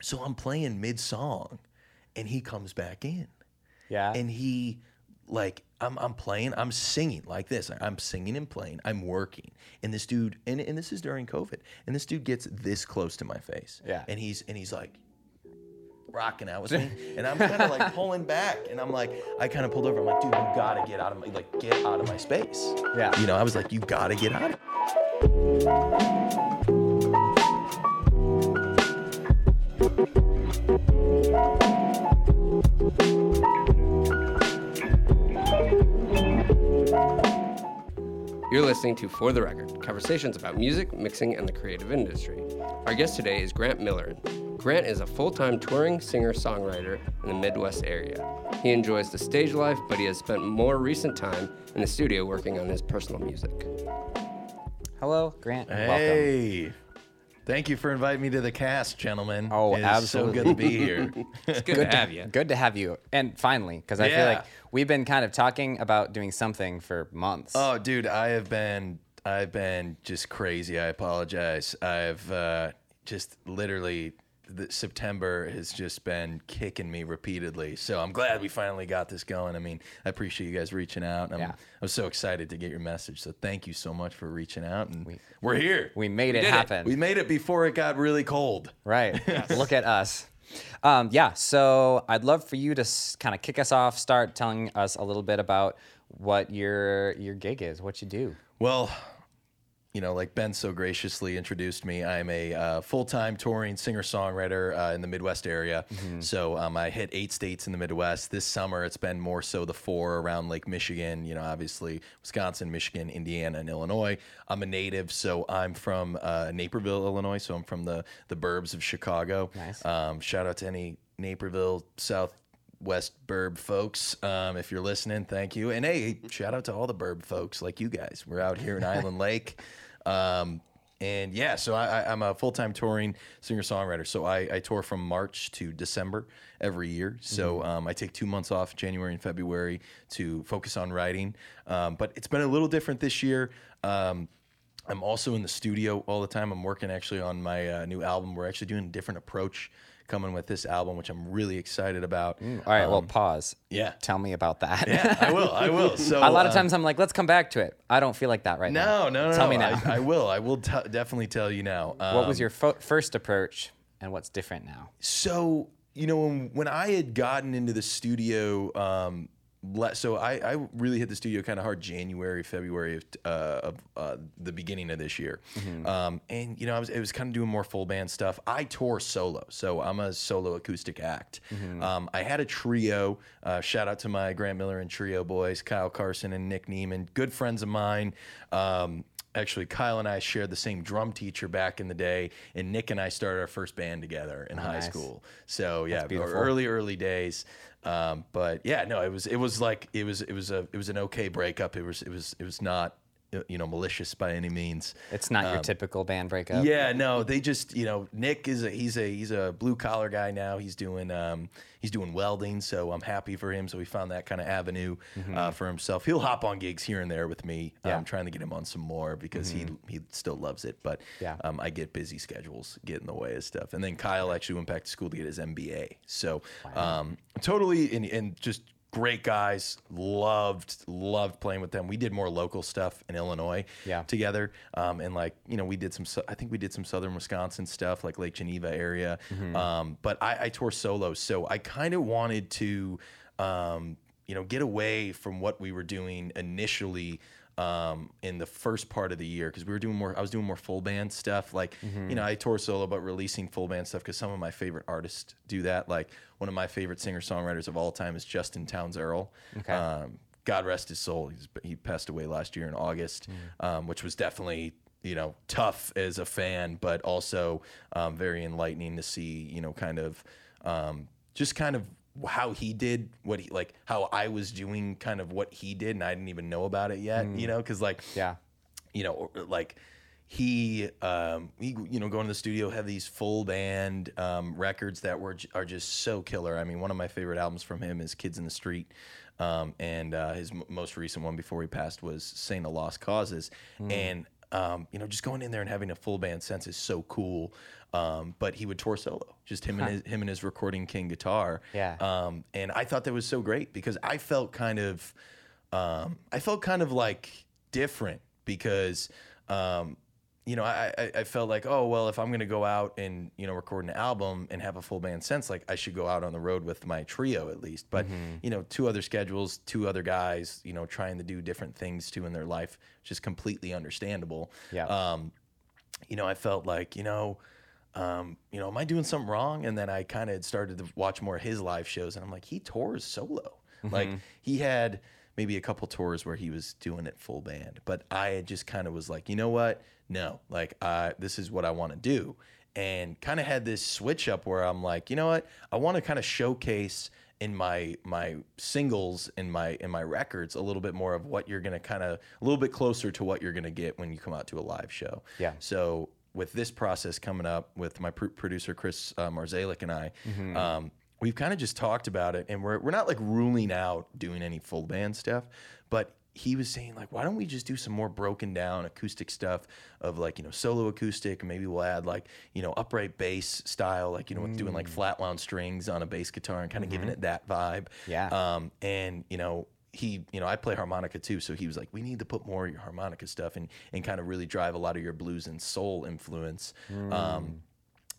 So I'm playing mid song, and he comes back in, Yeah. and he like I'm I'm playing, I'm singing like this. I'm singing and playing. I'm working. And this dude and, and this is during COVID. And this dude gets this close to my face. Yeah. And he's and he's like rocking out with me. And I'm kind of like pulling back. And I'm like, I kind of pulled over. I'm like, dude, you gotta get out of my like get out of my space. Yeah. You know, I was like, you gotta get out of You're listening to For the Record, conversations about music, mixing, and the creative industry. Our guest today is Grant Miller. Grant is a full time touring singer songwriter in the Midwest area. He enjoys the stage life, but he has spent more recent time in the studio working on his personal music. Hello, Grant. and Welcome. Hey. Thank you for inviting me to the cast, gentlemen. Oh, it's absolutely. so good to be here. It's good, to have you. Good to have you. And finally, because I feel like we've been kind of talking about doing something for months. Oh, dude, I have been I've been just crazy. I apologize. I've uh, just literally the, September has just been kicking me repeatedly. So I'm glad we finally got this going. I mean, I appreciate you guys reaching out. I'm, Yeah. I'm so excited to get your message. So thank you so much for reaching out. And we, are here. we made it did it. happen. we made it before it got really cold. Right. Look at us. Um, yeah. So I'd love for you to s- kind of kick us off, start telling us a little bit about what your your gig is, what you do. Well, you know, like Ben so graciously introduced me, I'm a uh, full time touring singer songwriter uh, in the Midwest area. So um, I hit eight states in the Midwest. This summer, it's been more so the four around Lake Michigan, you know, obviously Wisconsin, Michigan, Indiana, and Illinois. I'm a native, so I'm from uh, Naperville, Illinois. So I'm from the, the burbs of Chicago. Nice. Um, shout out to any Naperville, South West Burb folks. Um, if you're listening, thank you. And hey, shout out to all the Burb folks like you guys. We're out here in Island Lake. Um, and yeah, so I, I, I'm a full time touring singer songwriter. So I, I tour from March to December every year. So um, I take two months off, January and February, to focus on writing. Um, but it's been a little different this year. Um, I'm also in the studio all the time. I'm working actually on my uh, new album. We're actually doing a different approach coming with this album, which I'm really excited about. All right. well, pause. yeah. Tell me about that. Yeah, I will. I will. So a lot of uh, times I'm like, let's come back to it. I don't feel like that right now. No, no, no. Tell no. me now. I, I will. I will t- definitely tell you now. what was Um, your fo- first approach and what's different now? So you know when, when I had gotten into the studio, um, so I, I really hit the studio kind of hard January, February of, uh, of uh, the beginning of this year, um, and you know I was it was kind of doing more full band stuff. I tour solo, so I'm a solo acoustic act. Um, I had a trio. Uh, shout out to my Grant Miller and trio boys, Kyle Carson and Nick Neiman, good friends of mine. Um, actually kyle and i shared the same drum teacher back in the day and nick and i started our first band together in high nice. school so yeah early early days um, but yeah no it was it was like it was it was a it was an okay breakup. It was it was it was not you know malicious by any means It's not your typical band breakup. yeah, no, they just you know Nick is a he's a he's a blue collar guy now. He's doing um he's doing welding, so I'm happy for him. So he found that kind of avenue uh, for himself. He'll hop on gigs here and there with me. Yeah. I'm trying to get him on some more because he he still loves it, but Yeah. um, I get busy schedules get in the way of stuff. And then Kyle actually went back to school to get his MBA. So um totally and and just great guys. Loved loved playing with them. We did more local stuff in illinois Yeah. together um, and like you know we did some i think we did some southern wisconsin stuff like lake geneva area. Um, but i, I tour solo so i kind of wanted to um, you know get away from what we were doing initially um, in the first part of the year because we were doing more i was doing more full band stuff like you know i tour solo but releasing full band stuff because some of my favorite artists do that like one of my favorite singer songwriters of all time is Justin Townes Earle Okay. um, God rest his soul. He's, he passed away last year in August, um, which was definitely you know tough as a fan, but also um, very enlightening to see you know kind of um, just kind of how he did what he like how I was doing kind of what he did and I didn't even know about it yet. You know, because like Yeah. you know, like he, um, he, you know, going to the studio, have these full band um, records that were are just so killer. I mean, one of my favorite albums from him is "Kids in the Street," um, and uh, his m- most recent one before he passed was "Saint of Lost Causes," and um, you know, just going in there and having a full band sense is so cool. Um, but he would tour solo, just him and his, him and his recording king guitar. Yeah. Um, and I thought that was so great because I felt kind of, um, I felt kind of like different because, um, you know, I, I, I felt like, oh well, if I'm gonna go out and you know record an album and have a full band sense, like I should go out on the road with my trio at least. But you know, two other schedules, two other guys, you know, trying to do different things too in their life, which is completely understandable. Yeah. Um, you know, I felt like, you know, um, you know, am I doing something wrong? And then I kind of started to watch more of his live shows, and I'm like, he tours solo. Like he had maybe a couple tours where he was doing it full band, but I just kind of was like, you know what? No, like uh, this is what I want to do, and kind of had this switch up where I'm like, you know what? I want to kind of showcase in my my singles in my in my records a little bit more of what you're gonna kind of a little bit closer to what you're gonna get when you come out to a live show. Yeah. So with this process coming up with my pr- producer Chris uh, Marzalik and I, um, we've kind of just talked about it, and we're we're not like ruling out doing any full band stuff, but he was saying like, why don't we just do some more broken down acoustic stuff of like you know solo acoustic, and maybe we'll add like you know upright bass style, like you know with doing like flat wound strings on a bass guitar and kind of giving it that vibe. Yeah. Um, and you know he you know i play harmonica too so he was like we need to put more of your harmonica stuff and and kind of really drive a lot of your blues and soul influence um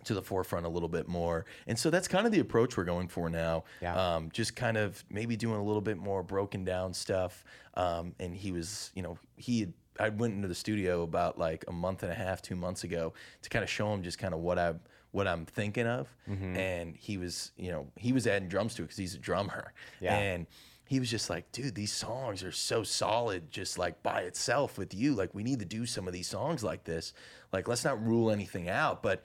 to the forefront a little bit more and so that's kind of the approach we're going for now Yeah. um just kind of maybe doing a little bit more broken down stuff um and he was you know he had I went into the studio about like a month and a half, two months ago to kind of show him just kind of what I what I'm thinking of, Mm-hmm. and he was, you know, he was adding drums to it because he's a drummer, Yeah. and he was just like, dude, these songs are so solid, just like by itself with you. Like, we need to do some of these songs like this. Like, let's not rule anything out, but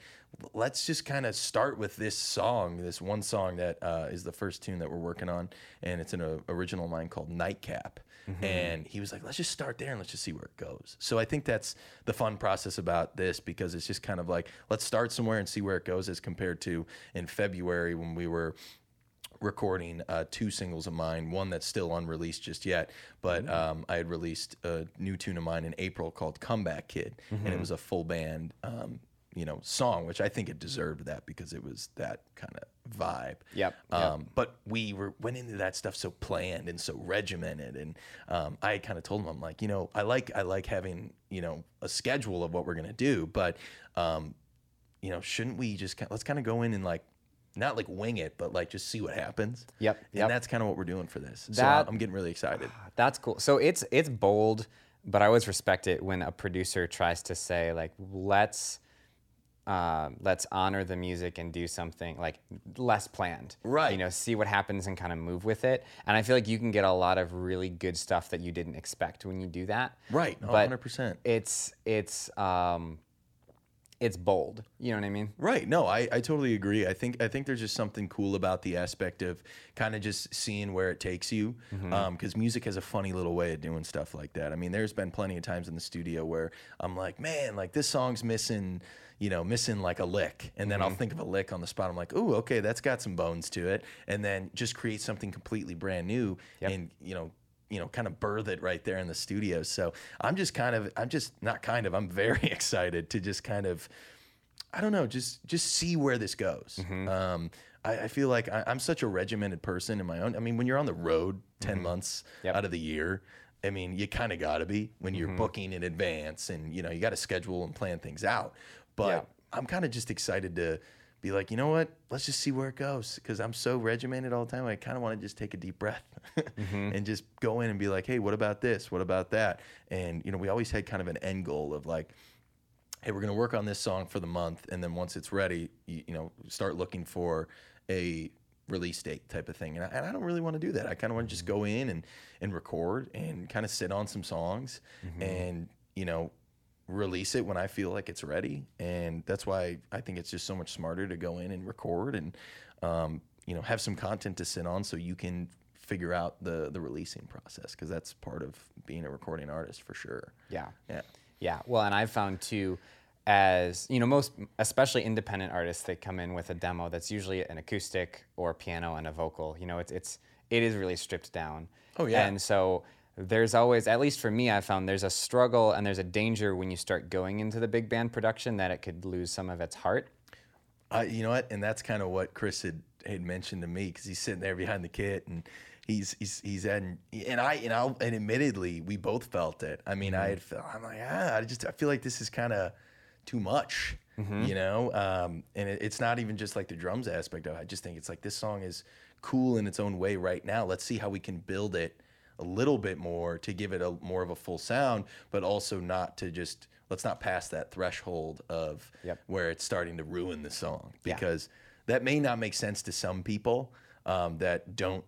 let's just kind of start with this song, this one song that uh, is the first tune that we're working on, and it's an uh, original of mine called Nightcap. And he was like, let's just start there and let's just see where it goes. So I think that's the fun process about this because it's just kind of like, let's start somewhere and see where it goes as compared to in February when we were recording uh, two singles of mine, one that's still unreleased just yet, but um, I had released a new tune of mine in April called Comeback Kid, and it was a full band, um, you know, song, which I think it deserved that because it was that kind of vibe. Yep, yep. Um, But we were went into that stuff so planned and so regimented, and um, I kind of told him, I'm like, you know, I like I like having you know a schedule of what we're gonna do, but um, you know, shouldn't we just let's kind of go in and like not like wing it, but like just see what happens. Yep, And yep. that's kind of what we're doing for this. That- so I'm getting really excited. That's cool. So it's it's bold, but I always respect it when a producer tries to say like, let's um, let's honor the music and do something like less planned. Right. You know, see what happens and kind of move with it. And I feel like you can get a lot of really good stuff that you didn't expect when you do that. Right. But 100%. It's it's um, it's bold. You know what I mean? Right. No, I, I totally agree. I think I think there's just something cool about the aspect of kind of just seeing where it takes you, because music has a funny little way of doing stuff like that. I mean, there's been plenty of times in the studio where I'm like, man, like this song's missing, you know, missing like a lick, and then I'll think of a lick on the spot. I'm like, ooh, okay, that's got some bones to it, and then just create something completely brand new, and you know, you know, kind of birth it right there in the studio. So I'm just kind of, I'm just not kind of, I'm very excited to just kind of, I don't know, just just see where this goes. Mm-hmm. Um, I, I feel like I, I'm such a regimented person in my own. I mean, when you're on the road 10 months Mm-hmm. Yep. out of the year, I mean, you kind of got to be when you're Mm-hmm. booking in advance, and you know you got to schedule and plan things out. But Yeah. I'm kind of just excited to be like, you know what? Let's just see where it goes because I'm so regimented all the time. I kind of want to just take a deep breath Mm-hmm. and just go in and be like, hey, what about this? What about that? And you know, we always had kind of an end goal of like, hey, we're going to work on this song for the month, and then once it's ready, you, you know, start looking for a release date type of thing. And I, and I don't really want to do that. I kind of want to just go in and and record and kind of sit on some songs and you know release it when I feel like it's ready. And that's why I think it's just so much smarter to go in and record and um, you know have some content to sit on so you can figure out the the releasing process because that's part of being a recording artist for sure. Yeah. Yeah. Yeah. Well, and I've found too, as you know, most, especially independent artists, they come in with a demo that's usually an acoustic or piano and a vocal. You know, it's it's it is really stripped down. Oh, yeah. And so there's always, at least for me, I found there's a struggle and there's a danger when you start going into the big band production that it could lose some of its heart. I, you know what? And that's kind of what Chris had, had mentioned to me because he's sitting there behind the kit and he's he's he's adding and I and I and admittedly we both felt it. I mean, I had felt I'm like ah, I just I feel like this is kind of too much, you know. Um, and it, it's not even just like the drums aspect of it. I just think it's like this song is cool in its own way right now. Let's see how we can build it a little bit more to give it a more of a full sound, but also not to just let's not pass that threshold of Yep. where it's starting to ruin the song Yeah. because that may not make sense to some people um, that don't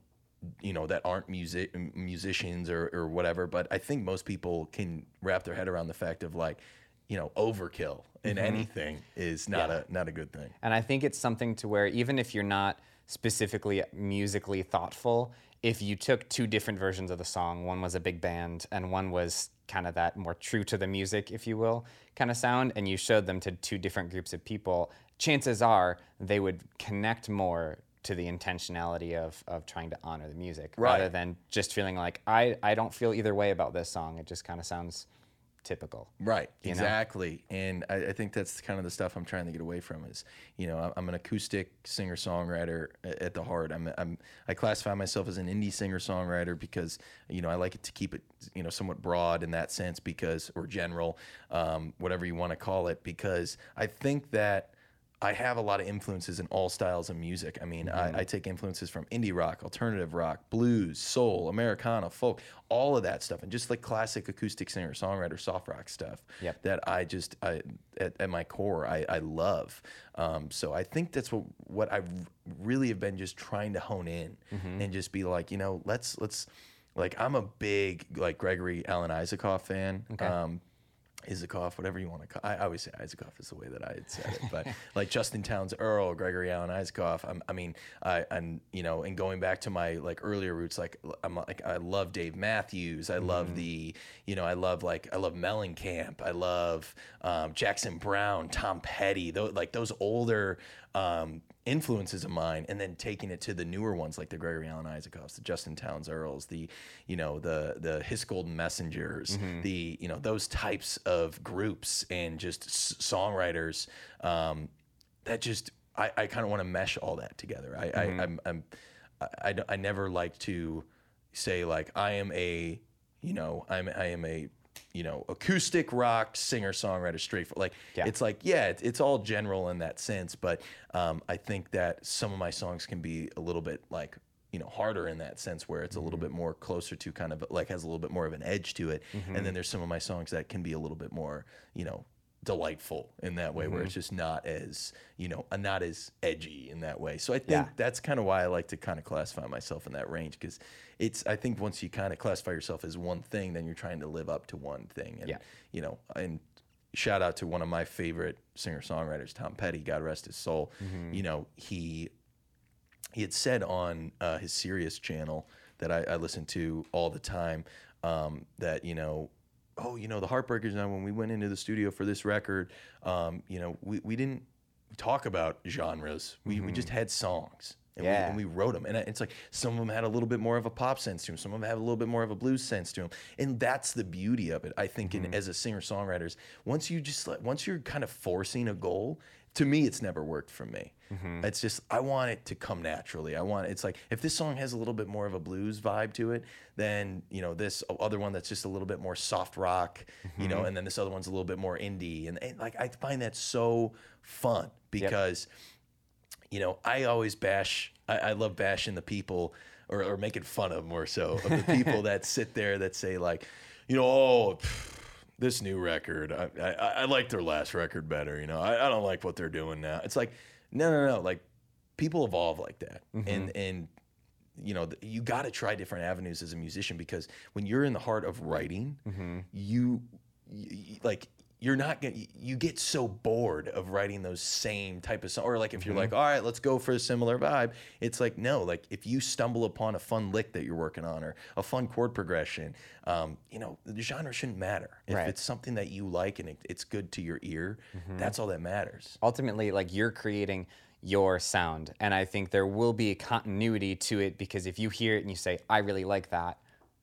you know that aren't music musicians or, or whatever but i think most people can wrap their head around the fact of like you know overkill in anything is not Mm-hmm. Yeah. a not a good thing And I think it's something to where even if you're not specifically musically thoughtful, if you took two different versions of the song, one was a big band and one was kind of that more true to the music, if you will, kind of sound, and you showed them to two different groups of people, chances are they would connect more to the intentionality of, of trying to honor the music rather than just feeling like I, I don't feel either way about this song. It just kind of sounds typical. Right, know? exactly, and I, I think that's kind of the stuff I'm trying to get away from. Is you know I'm- I'm an acoustic singer songwriter at the heart. I'm, I'm I classify myself as an indie singer songwriter because you know I like it to keep it you know somewhat broad in that sense because or general, um, whatever you want to call it. Because I think that I have a lot of influences in all styles of music. I mean, I, I take influences from indie rock, alternative rock, blues, soul, Americana, folk, all of that stuff, and just like classic acoustic singer, songwriter, soft rock stuff Yep. that I just, I, at, at my core, I, I love. Um, so I think that's what what I really have been just trying to hone in and just be like, you know, let's let's like I'm a big like Gregory Alan Isakov fan. Um, Isakov, whatever you want to call. I always say Isakov is the way that I had said it, but like Justin Townes Earle, Gregory Alan Isakov. I'm, I mean, I, I'm you know, and going back to my like earlier roots, like I'm like I love Dave Matthews. I love the, you know, I love like I love Mellencamp. I love um, Jackson Browne, Tom Petty. Those like those older um, influences of mine, and then taking it to the newer ones like the Gregory Alan Isakovs, the Justin Townes Earles, the you know the the Hiss Golden Messengers, the you know those types of groups and just s- songwriters um, that just I, I kind of want to mesh all that together. I, I I'm, I'm I, I I never like to say like I am a you know I'm I am a you know acoustic rock singer songwriter straight for like Yeah. it's like yeah it's, it's all general in that sense but um, I think that some of my songs can be a little bit like you know harder in that sense where it's a little bit more closer to kind of like has a little bit more of an edge to it. And then there's some of my songs that can be a little bit more you know delightful in that way where it's just not as you know uh, not as edgy in that way. So i think Yeah. that's kind of why i like to kind of classify myself in that range because it's i think once you kind of classify yourself as one thing then you're trying to live up to one thing. And Yeah. you know and shout out to one of my favorite singer songwriters tom petty god rest his soul. You know he he had said on uh, his Sirius channel that I, I listen to all the time um, that you know, oh, you know, the Heartbreakers. Now, when we went into the studio for this record, um, you know, we, we didn't talk about genres. We, we just mm-hmm. had songs. And, we, Yeah. and we wrote them, and uh, it's like some of them had a little bit more of a pop sense to them. Some of them have a little bit more of a blues sense to them, and that's the beauty of it. I think, in, mm-hmm. as a singer songwriters, once you just like once you're kind of forcing a goal, to me, it's never worked for me. Mm-hmm. It's just I want it to come naturally. I want it's like if this song has a little bit more of a blues vibe to it, then you know this other one that's just a little bit more soft rock, you know, mm-hmm. and then this other one's a little bit more indie, and, and like I find that so fun because you know, I always bash. I, I love bashing the people, or, or making fun of more so of the people that sit there that say like, you know, oh, pff, this new record. I, I, I like their last record better. You know, I, I don't like what they're doing now. It's like, no, no, no. Like, people evolve like that, mm-hmm. and and you know, you got to try different avenues as a musician because when you're in the heart of writing, mm-hmm. you, you like you're not gonna you get so bored of writing those same type of songs or like if you're like all right let's go for a similar vibe it's like no like if you stumble upon a fun lick that you're working on or a fun chord progression um, you know the genre shouldn't matter. If Right. it's something that you like and it, it's good to your ear that's all that matters. Ultimately like you're creating your sound and i think there will be a continuity to it because if you hear it and you say i really like that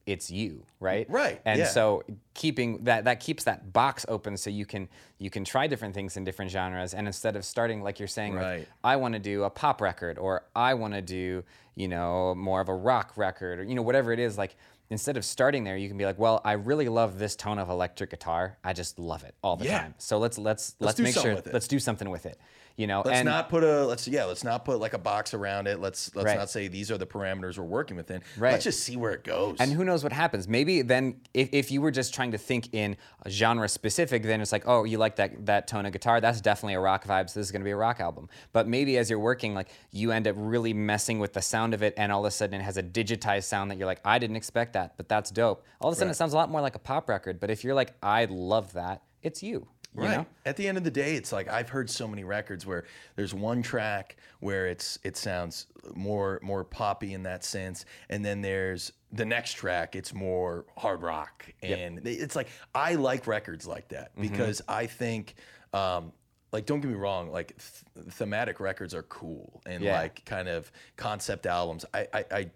it's you, right? Right, And yeah. so keeping that that keeps that box open so you can you can try different things in different genres and instead of starting like you're saying like, Right. I want to do a pop record or I want to do, you know, more of a rock record or you know whatever it is like instead of starting there you can be like, well, I really love this tone of electric guitar. I just love it all the Yeah. time. So let's let's let's, do make sure let's do something with it. You know, Let's and not put a let's yeah let's not put like a box around it. Let's let's Right. not say these are the parameters we're working within. Right. Let's just see where it goes. And who knows what happens? Maybe then, if, if you were just trying to think in genre specific, then it's like, oh, you like that that tone of guitar? That's definitely a rock vibe. So this is going to be a rock album. But maybe as you're working, like you end up really messing with the sound of it, and all of a sudden it has a digitized sound that you're like, I didn't expect that, but that's dope. All of a sudden it sounds a lot more like a pop record. But if you're like, I love that, it's you. You right. know? At the end of the day, it's like I've heard so many records where there's one track where it's it sounds more more poppy in that sense, and then there's the next track it's more hard rock, and it's like I like records like that Mm-hmm. because I think. Um, like don't get me wrong like th- thematic records are cool and Yeah. like kind of concept albums I, I i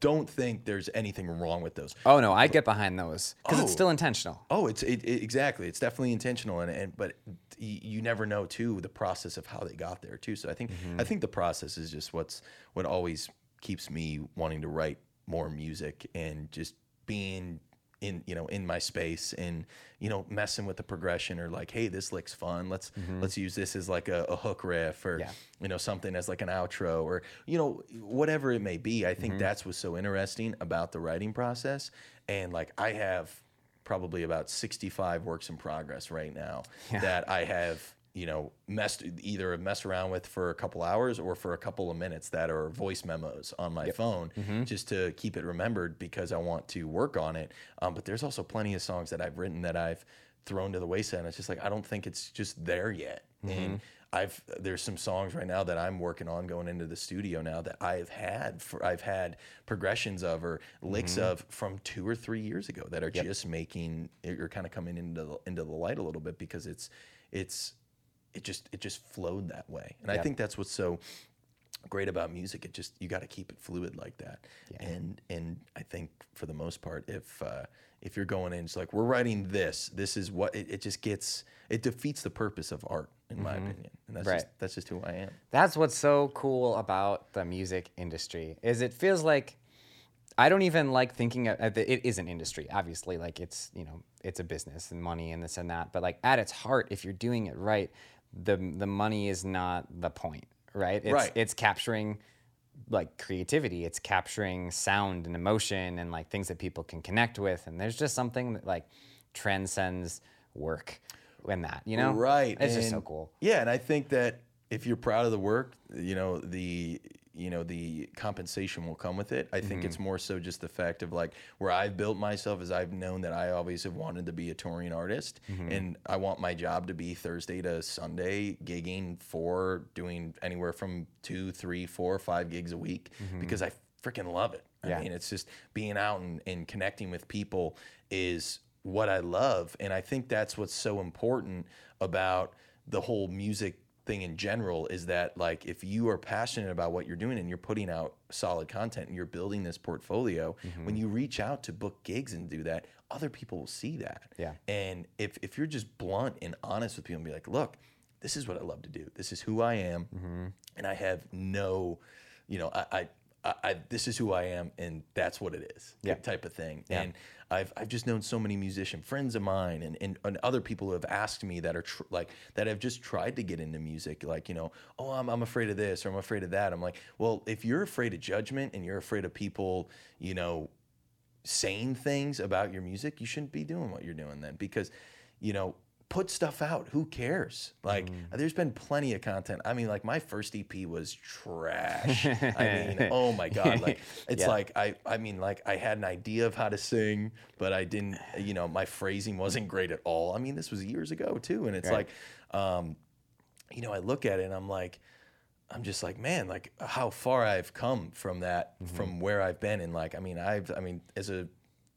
don't think there's anything wrong with those Oh no, I get behind those because it's Oh. still intentional. Oh, it's it, it- exactly. It's definitely intentional, and, and but you never know too the process of how they got there too. So I think I mm-hmm. think the process is just what's what always keeps me wanting to write more music and just being in you know in my space and you know messing with the progression or like hey this lick's fun. Let's mm-hmm. let's use this as like a, a hook riff or Yeah. you know something as like an outro or you know whatever it may be. I think mm-hmm. that's what's so interesting about the writing process. And like i have probably about 65 works in progress right now that i have you know messed either messed around with for a couple hours or for a couple of minutes that are voice memos on my phone mm-hmm. just to keep it remembered because i want to work on it. Um, but there's also plenty of songs that i've written that i've thrown to the wayside and it's just like i don't think it's just there yet. Mm-hmm. And I've there's some songs right now that I'm working on going into the studio now that I've had for I've had progressions of or licks mm-hmm. of from two or three years ago that are just making or kind of coming into the, into the light a little bit because it's it's it just it just flowed that way. And I think that's what's so great about music. It just you got to keep it fluid like that. And and I think for the most part if uh, if you're going in it's like we're writing this. This is what it, it just gets it defeats the purpose of art in my opinion. And that's Right. just that's just who I am. That's what's so cool about the music industry is it feels like I don't even like thinking of, it is an industry obviously like it's you know it's a business and money and this and that but like at its heart if you're doing it right the the money is not the point right? It's, Right. it's capturing like creativity. It's capturing sound and emotion and like things that people can connect with. And there's just something that like transcends work in that you know? Right. it's just so cool. Yeah, and I think that if you're proud of the work, you know, the you know, the compensation will come with it. I think Mm-hmm. it's more so just the fact of like where I've built myself is I've known that I always have wanted to be a touring artist Mm-hmm. and I want my job to be Thursday to Sunday gigging for doing anywhere from two, three, four, five gigs a week because I freaking love it. Mm-hmm. Yeah. I mean, it's just being out and, and connecting with people is what I love. And I think that's what's so important about the whole music thing in general is that like if you are passionate about what you're doing and you're putting out solid content and you're building this portfolio Mm-hmm. when you reach out to book gigs and do that other people will see that Yeah. and if, if you're just blunt and honest with people and be like look this is what i love to do this is who i am Mm-hmm. and i have no you know I, I I, this is who I am, and that's what it is, Yeah. type of thing. Yeah. And I've, I've just known so many musician friends of mine, and, and, and other people who have asked me that are tr- like that have just tried to get into music, like you know, oh, I'm, I'm afraid of this or I'm afraid of that. I'm like, well, if you're afraid of judgment and you're afraid of people, you know, saying things about your music, you shouldn't be doing what you're doing then because, you know, put stuff out. Who cares? Like, there's been plenty of content. I mean, like my first EP was trash. I mean, oh my god, like it's Yeah. like I, I mean, like I had an idea of how to sing, but I didn't. You know, my phrasing wasn't great at all. I mean, this was years ago too, and it's Right. like, um, you know, I look at it and I'm like. I'm just like, man, like how far I've come from that, Mm-hmm. from where I've been, and like, I mean, I've, I mean, as a,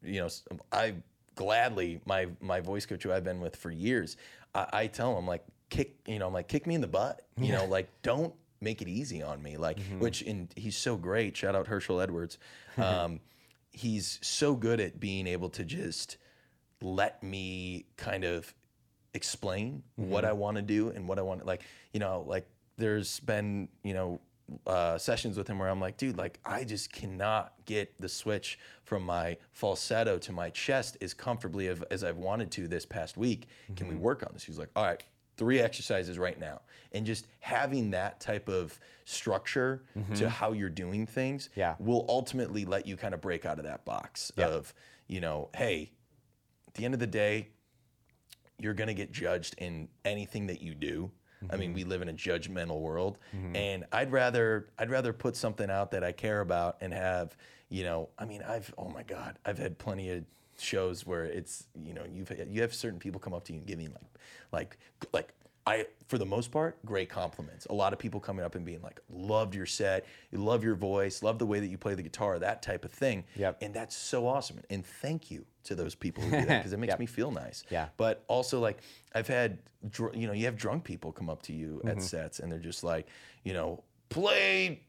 you know, I gladly my my voice coach who I've been with for years, I, I tell him like, kick, you know, I'm like, kick me in the butt, you know, like don't make it easy on me, like, Mm-hmm. which and he's so great. Shout out Herschel Edwards. Um, he's so good at being able to just let me kind of explain what I want to do and what I want like you know like there's been you know uh, sessions with him where I'm like dude like I just cannot get the switch from my falsetto to my chest as comfortably as, as I've wanted to this past week. Can we work on this? He's like all right three exercises right now. And just having that type of structure to how you're doing things Yeah. will ultimately let you kind of break out of that box of you know hey at the end of the day you're going to get judged in anything that you do. I mean, mm-hmm. we live in a judgmental world, mm-hmm. and I'd rather I'd rather put something out that I care about and have you know. I mean, I've oh my god, I've had plenty of shows where it's you know you've you have certain people come up to you and give you like like like I for the most part great compliments. A lot of people coming up and being like, loved your set, love your voice, love the way that you play the guitar, that type of thing. Yep. And that's so awesome. And thank you to those people who do that because it makes Yep. me feel nice. Yeah. But also, like, I've had, dr- you know, you have drunk people come up to you Mm-hmm. at sets and they're just like, you know, play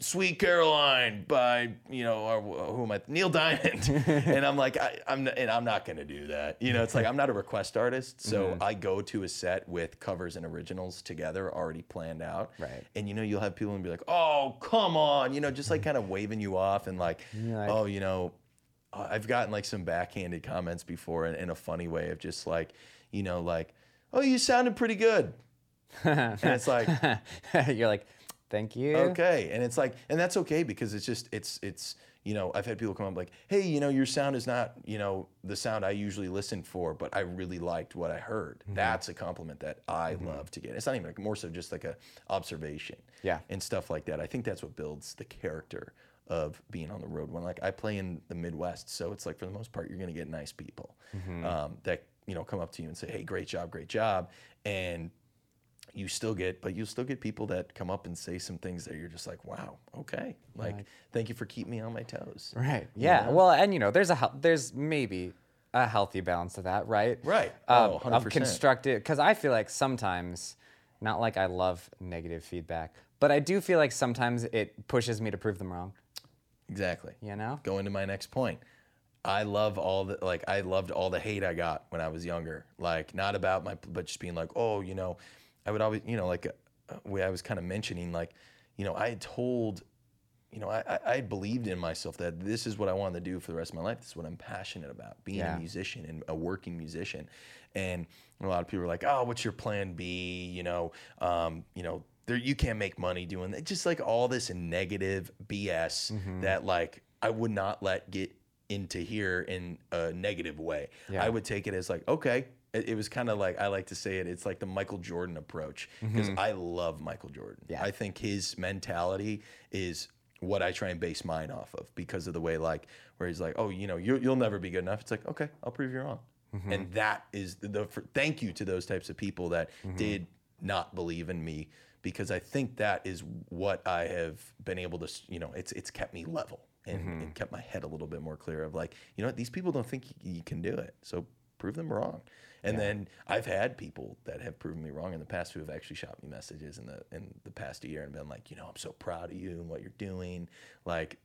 Sweet Caroline by, you know, or, who am I? Neil Diamond. and I'm like, I, I'm, and I'm not going to do that. You know, it's like, I'm not a request artist. So Mm-hmm. I go to a set with covers and originals together already planned out. Right. And, you know, you'll have people and be like, oh, come on, you know, just like kind of waving you off and like, like- oh, you know, I've gotten like some backhanded comments before in, in a funny way of just like, you know, like, oh, you sounded pretty good. and it's like, You're like, thank you. okay. And it's like, and that's okay because it's just, it's, it's, you know, I've had people come up like, hey, you know, your sound is not, you know, the sound I usually listen for, but I really liked what I heard. Mm-hmm. That's a compliment that I love to get. It's not even like more so just like a observation. Yeah. And stuff like that. I think that's what builds the character of being on the road. When like I play in the Midwest, so it's like for the most part, you're gonna get nice people Mm-hmm. um, that you know come up to you and say, "Hey, great job, great job," and you still get, but you still get people that come up and say some things that you're just like, "Wow, okay, like thank you for keeping me on my toes." Right. Yeah. Well, and you know, there's a there's maybe a healthy balance to that, right? Right. Um, Oh, of 100%. constructive, because I feel like sometimes, not like I love negative feedback, but I do feel like sometimes it pushes me to prove them wrong. Exactly. You know? Going to my next point. I love all the like I loved all the hate I got when I was younger. Like not about my but just being like, "Oh, you know, I would always, you know, like uh, way I was kind of mentioning like, you know, I had told you know, I, I, I believed in myself that this is what I wanted to do for the rest of my life. This is what I'm passionate about, being Yeah. a musician and a working musician. And a lot of people are like, "Oh, what's your plan B?" You know, um, you know, there you can't make money doing that. Just like all this negative BS Mm-hmm. that like I would not let get into here in a negative way. Yeah. I would take it as like, okay. It, it was kind of like I like to say it. It's like the Michael Jordan approach because I love Michael Jordan. Mm-hmm. Yeah. I think his mentality is what I try and base mine off of because of the way like where he's like, oh, you know, you, you'll never be good enough. It's like, okay, I'll prove you wrong. Mm-hmm. And that is the, the for, thank you to those types of people that Mm-hmm. did not believe in me because I think that is what I have been able to, you know, it's it's kept me level and, Mm-hmm. and kept my head a little bit more clear of like, you know what, these people don't think you, you can do it. So prove them wrong. And then I've had people that have proven me wrong in the past who have actually shot me messages in the in the past year and been like, you know, I'm so proud of you and what you're doing. Like,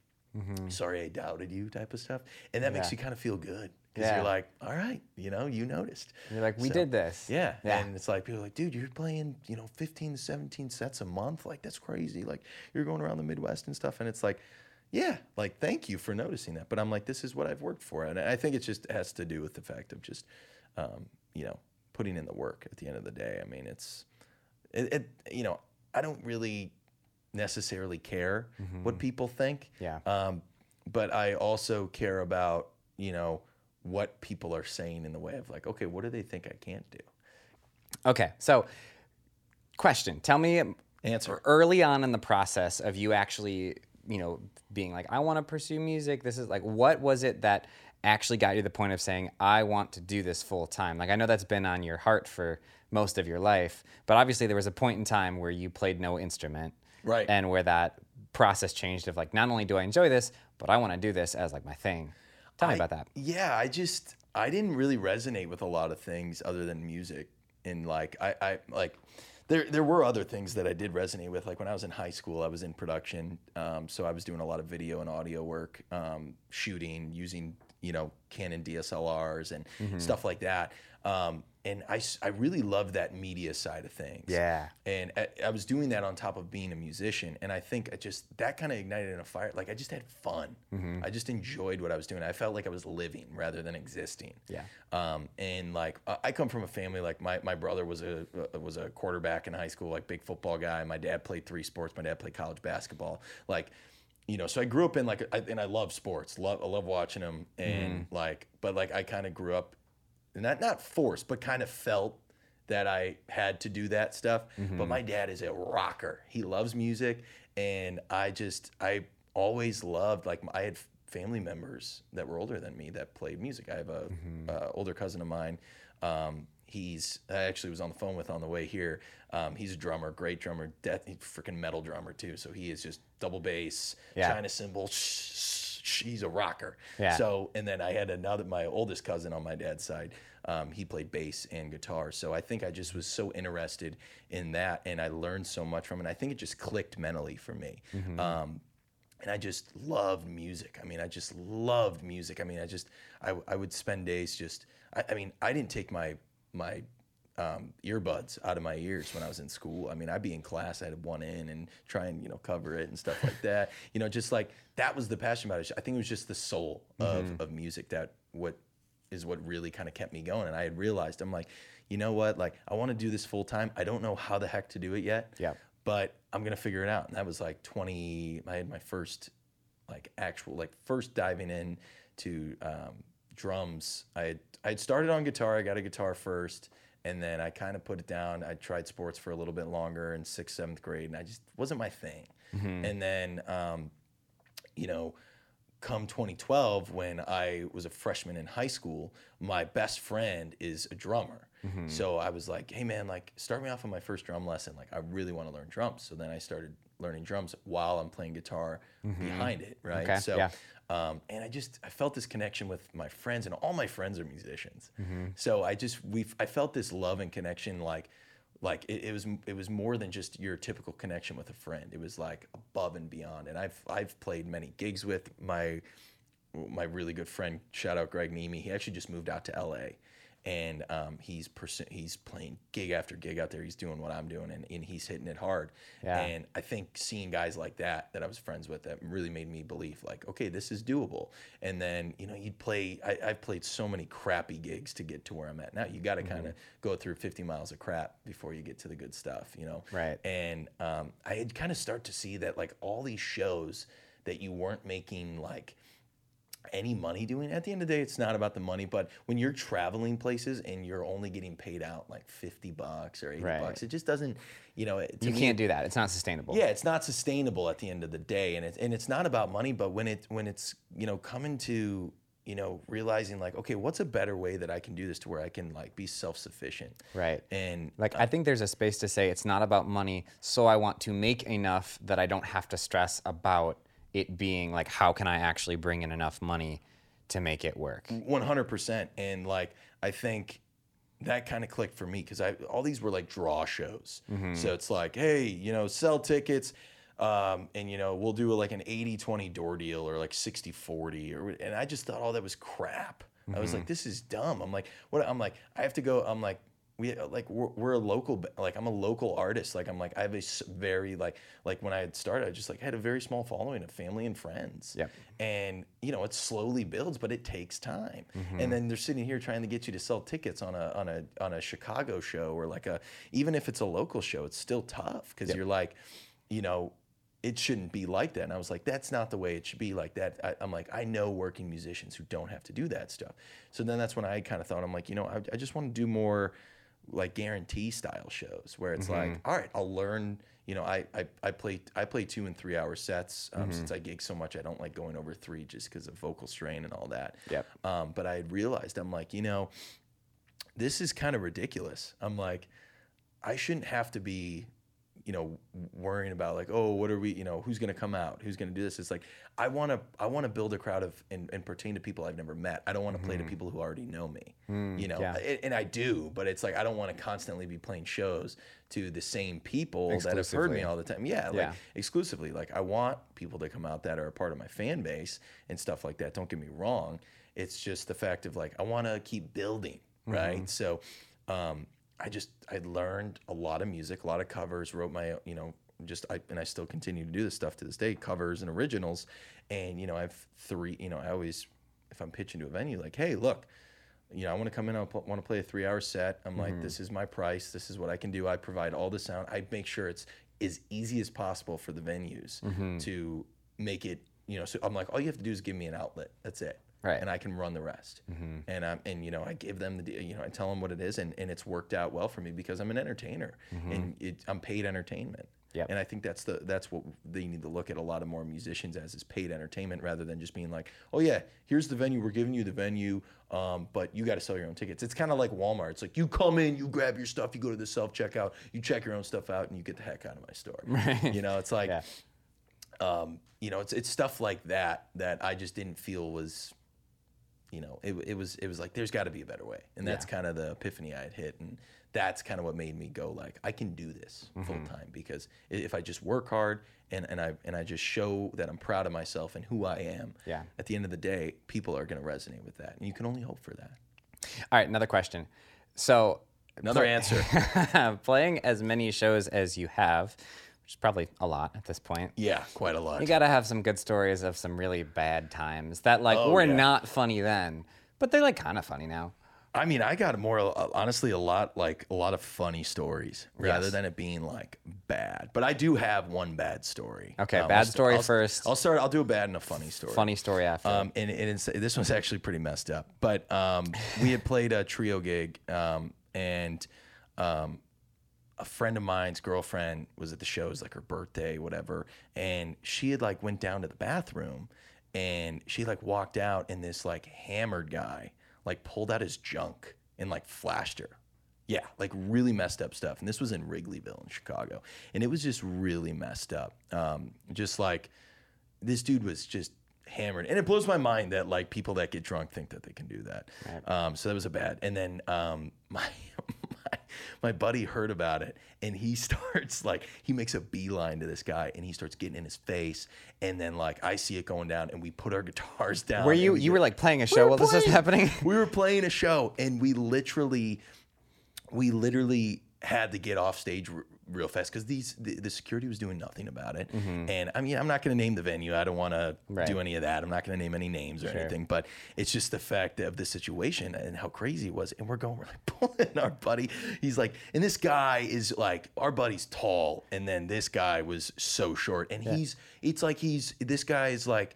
sorry I doubted you type of stuff. And that makes Mm-hmm. You kind of feel good. Because Yeah. you're like, all right, you know, you noticed. You're like, we So- did this. Yeah. Yeah. And it's like people are like, dude, you're playing, you know, 15 to 17 sets a month. Like that's crazy. Like you're going around the Midwest and stuff. And it's like, yeah, like thank you for noticing that. But I'm like, this is what I've worked for. And I think it just has to do with the fact of just, um, you know, putting in the work at the end of the day. I mean, it's, it, it you know, I don't really necessarily care what people think. Yeah. Um, but I also care about, you know, what people are saying in the way of like, okay, what do they think I can't do? Okay. So, question. Tell me Answer. early on in the process of you actually, you know, being like, I want to pursue music. This is like, what was it that actually got you to the point of saying, I want to do this full time? Like, I know that's been on your heart for most of your life, but obviously there was a point in time where you played no instrument. Right. And where that process changed of like, not only do I enjoy this, but I want to do this as like my thing. Tell me about that. Yeah, I just I didn't really resonate with a lot of things other than music. And like I, I like there there were other things that I did resonate with. Like when I was in high school, I was in production, um, so I was doing a lot of video and audio work, um, shooting using you know Canon DSLRs and Mm-hmm. stuff like that. Um, and I really love that media side of things. Yeah. And I, I was doing that on top of being a musician. And I think I just, that kind of ignited in a fire. Like I just had fun. Mm-hmm. I just enjoyed what I was doing. I felt like I was living rather than existing. Yeah. Um, and like I- I come from a family like my, my brother was a was a quarterback in high school, like big football guy. My dad played three sports. My dad played college basketball. Like, you know, so I grew up in like, I, and I love sports. Love I love watching them. And like, but like I kind of grew up, not not forced, but kind of felt that I had to do that stuff. But my dad is a rocker. He loves music, and I just I always loved like I had family members that were older than me that played music. I have a uh, older cousin of mine. Um, he's I actually was on the phone with on the way here. Um, he's a drummer, great drummer, death, freaking metal drummer too. So he is just double bass, Yeah. China cymbal. Sh- sh- sh- he's a rocker. Yeah. So and then I had another my oldest cousin on my dad's side. Um, he played bass and guitar. So I think I just was so interested in that, and I learned so much from it. I think it just clicked mentally for me. Um, and I just loved music. I mean, I just loved music. I mean, I just I, I would spend days just. I, I mean, I didn't take my my um, earbuds out of my ears when I was in school. I mean, I'd be in class, I'd have one in and try and you know cover it and stuff like that. You know, just like that was the passion about it. I think it was just the soul of of music that what is what really kind of kept me going. And I had realized I'm like, you know what, like I want to do this full time. I don't know how the heck to do it yet. Yeah. But I'm gonna figure it out. And that was like 20. I had my first like actual like first diving in to um, drums. I had I had started on guitar. I got a guitar first, and then I kind of put it down. I tried sports for a little bit longer in sixth, seventh grade, and I just wasn't my thing. Mm-hmm. And then um, you know, come 2012, when I was a freshman in high school, my best friend is a drummer. Mm-hmm. So I was like, hey man, like start me off on my first drum lesson. Like I really want to learn drums. So then I started learning drums while I'm playing guitar mm-hmm. behind it, right? Okay, So yeah. Um, and I just I felt this connection with my friends, and all my friends are musicians. So I just we I felt this love and connection, like like it, it was it was more than just your typical connection with a friend. It was like above and beyond. And I've I've played many gigs with my my really good friend. Shout out Greg Nemi. He actually just moved out to L.A. And um, he's pursu- he's playing gig after gig out there. He's doing what I'm doing, and, and he's hitting it hard. Yeah. And I think seeing guys like that that I was friends with that really made me believe like, okay, this is doable. And then you know you'd play. I, I've played so many crappy gigs to get to where I'm at now. You got to kind of go through 50 miles of crap before you get to the good stuff. You know. Right. And um, I had kind of start to see that like all these shows that you weren't making like any money doing. At the end of the day, it's not about the money, but when you're traveling places and you're only getting paid out like 50 bucks or 80 Right. bucks, it just doesn't, you know, You me, can't do that. It's not sustainable. yeah, it's not sustainable at the end of the day, and it's and it's not about money. But when it when it's you know coming to you know realizing like okay, what's a better way that I can do this to where I can like be self sufficient, Right. And Like I think there's a space to say it's not about money, so I want to make enough that I don't have to stress about it being like how can I actually bring in enough money to make it work. One hundred percent, and like I think that kind of clicked for me because I all these were like draw shows. So it's like, hey, you know, sell tickets, um, and you know, we'll do like an 80-20 door deal or like 60-40 or and I just thought all that was crap. I was like, this is dumb. I'm like, what? I'm like, I have to go. I'm like. We like we're, we're a local like I'm a local artist like I'm like I have a very like like when I had started I just like had a very small following of family and friends. Yep. and you know it slowly builds but it takes time. Mm-hmm. And then they're sitting here trying to get you to sell tickets on a on a on a chicago show or like a even if it's a local show it's still tough because you're like you know it shouldn't be like that. And i was like that's not the way it should be like that. I, i'm like i know working musicians who don't have to do that stuff. So then that's when i kind of thought i'm like you know i, I just want to do more like guarantee style shows where it's like all right i'll learn you know I, I i play i play two and three hour sets um, since i gig so much i don't like going over three just because of vocal strain and all that. Yep. um, but i had realized i'm like you know this is kind of ridiculous. I'm like i shouldn't have to be you know worrying about like oh what are we you know who's going to come out? Who's going to do this? It's like i want to i want to build a crowd of and, and pertain to people i've never met. I don't want to play to hmm. people who already know me hmm, you know? yeah. And i do but it's like i don't want to constantly be playing shows to the same people that have heard me all the time. Yeah like Yeah. exclusively. Like i want people to come out that are a part of my fan base and stuff like that. Don't get me wrong. It's just the fact of like i want to keep building hmm. right? So um i just i learned a lot of music a lot of covers wrote my you know just I, and i still continue to do this stuff to this day covers and originals and you know i have three you know i always if i'm pitching to a venue like hey look you know, I want to come in. I want to play a three-hour set. I'm like, mm-hmm. this is my price. This is what I can do. I provide all the sound. I make sure it's as easy as possible for the venues mm-hmm. to make it. You know, so I'm like, all you have to do is give me an outlet. That's it. Right. And I can run the rest. And I'm and you know, I give them the you know, I tell them what it is, and and it's worked out well for me because I'm an entertainer and it, I'm paid entertainment. Yep. And I think that's the that's what they need to look at a lot of more musicians as is paid entertainment rather than just being like, oh yeah, here's the venue, we're giving you the venue, um, but you got to sell your own tickets. It's kind of like Walmart. It's like you come in, you grab your stuff, you go to the self checkout, you check your own stuff out, and you get the heck out of my store. Right. You know, it's like, Yeah. um, you know, it's it's stuff like that that I just didn't feel was, you know, it, it was it was like there's got to be a better way, and that's kind of the epiphany I had hit, and that's kind of what made me go like I can do this Mm-hmm. full time because if I just work hard and and I and I just show that I'm proud of myself and who I am, Yeah. at the end of the day, people are going to resonate with that, and you can only hope for that. All right, another question. So, Another play- answer. playing as many shows as you have, which is probably a lot at this point. Yeah, quite a lot. You got to have some good stories of some really bad times that like Oh, were yeah. not funny then, but they're like kind of funny now. I mean, I got more uh, honestly a lot like a lot of funny stories rather Yes. than it being like bad. But I do have one bad story. Okay, Um, bad I'll st- story I'll- first. I'll start. I'll do a bad and a funny story. Funny story after. Um, and, and it's, this one's actually pretty messed up. But um, we had played a trio gig, um, and um, a friend of mine's girlfriend was at the show. It was like her birthday, whatever. And she had like went down to the bathroom, and she like walked out, and this like hammered guy like pulled out his junk and like flashed her. Yeah, like really messed up stuff. And this was in Wrigleyville in Chicago. And it was just really messed up. Um, just like this dude was just hammered. And it blows my mind that like people that get drunk think that they can do that. Um, so that was a bad. And then um, my, my buddy heard about it and he starts like he makes a beeline to this guy and he starts getting in his face. And then like I see it going down and we put our guitars down. were you we you were like playing a show were while this was playing- happening? We were playing a show, and we literally, we literally had to get off stage real fast because these the, the security was doing nothing about it. And I mean, I'm not going to name the venue. I don't want to Mm-hmm. Do any of that. I'm not going to name any names or anything. But it's just the fact of the situation and how crazy it was. And we're going, we're like pulling our buddy. He's like, and this guy is like, our buddy's tall, and then this guy was so short, and he's, it's like he's this guy is like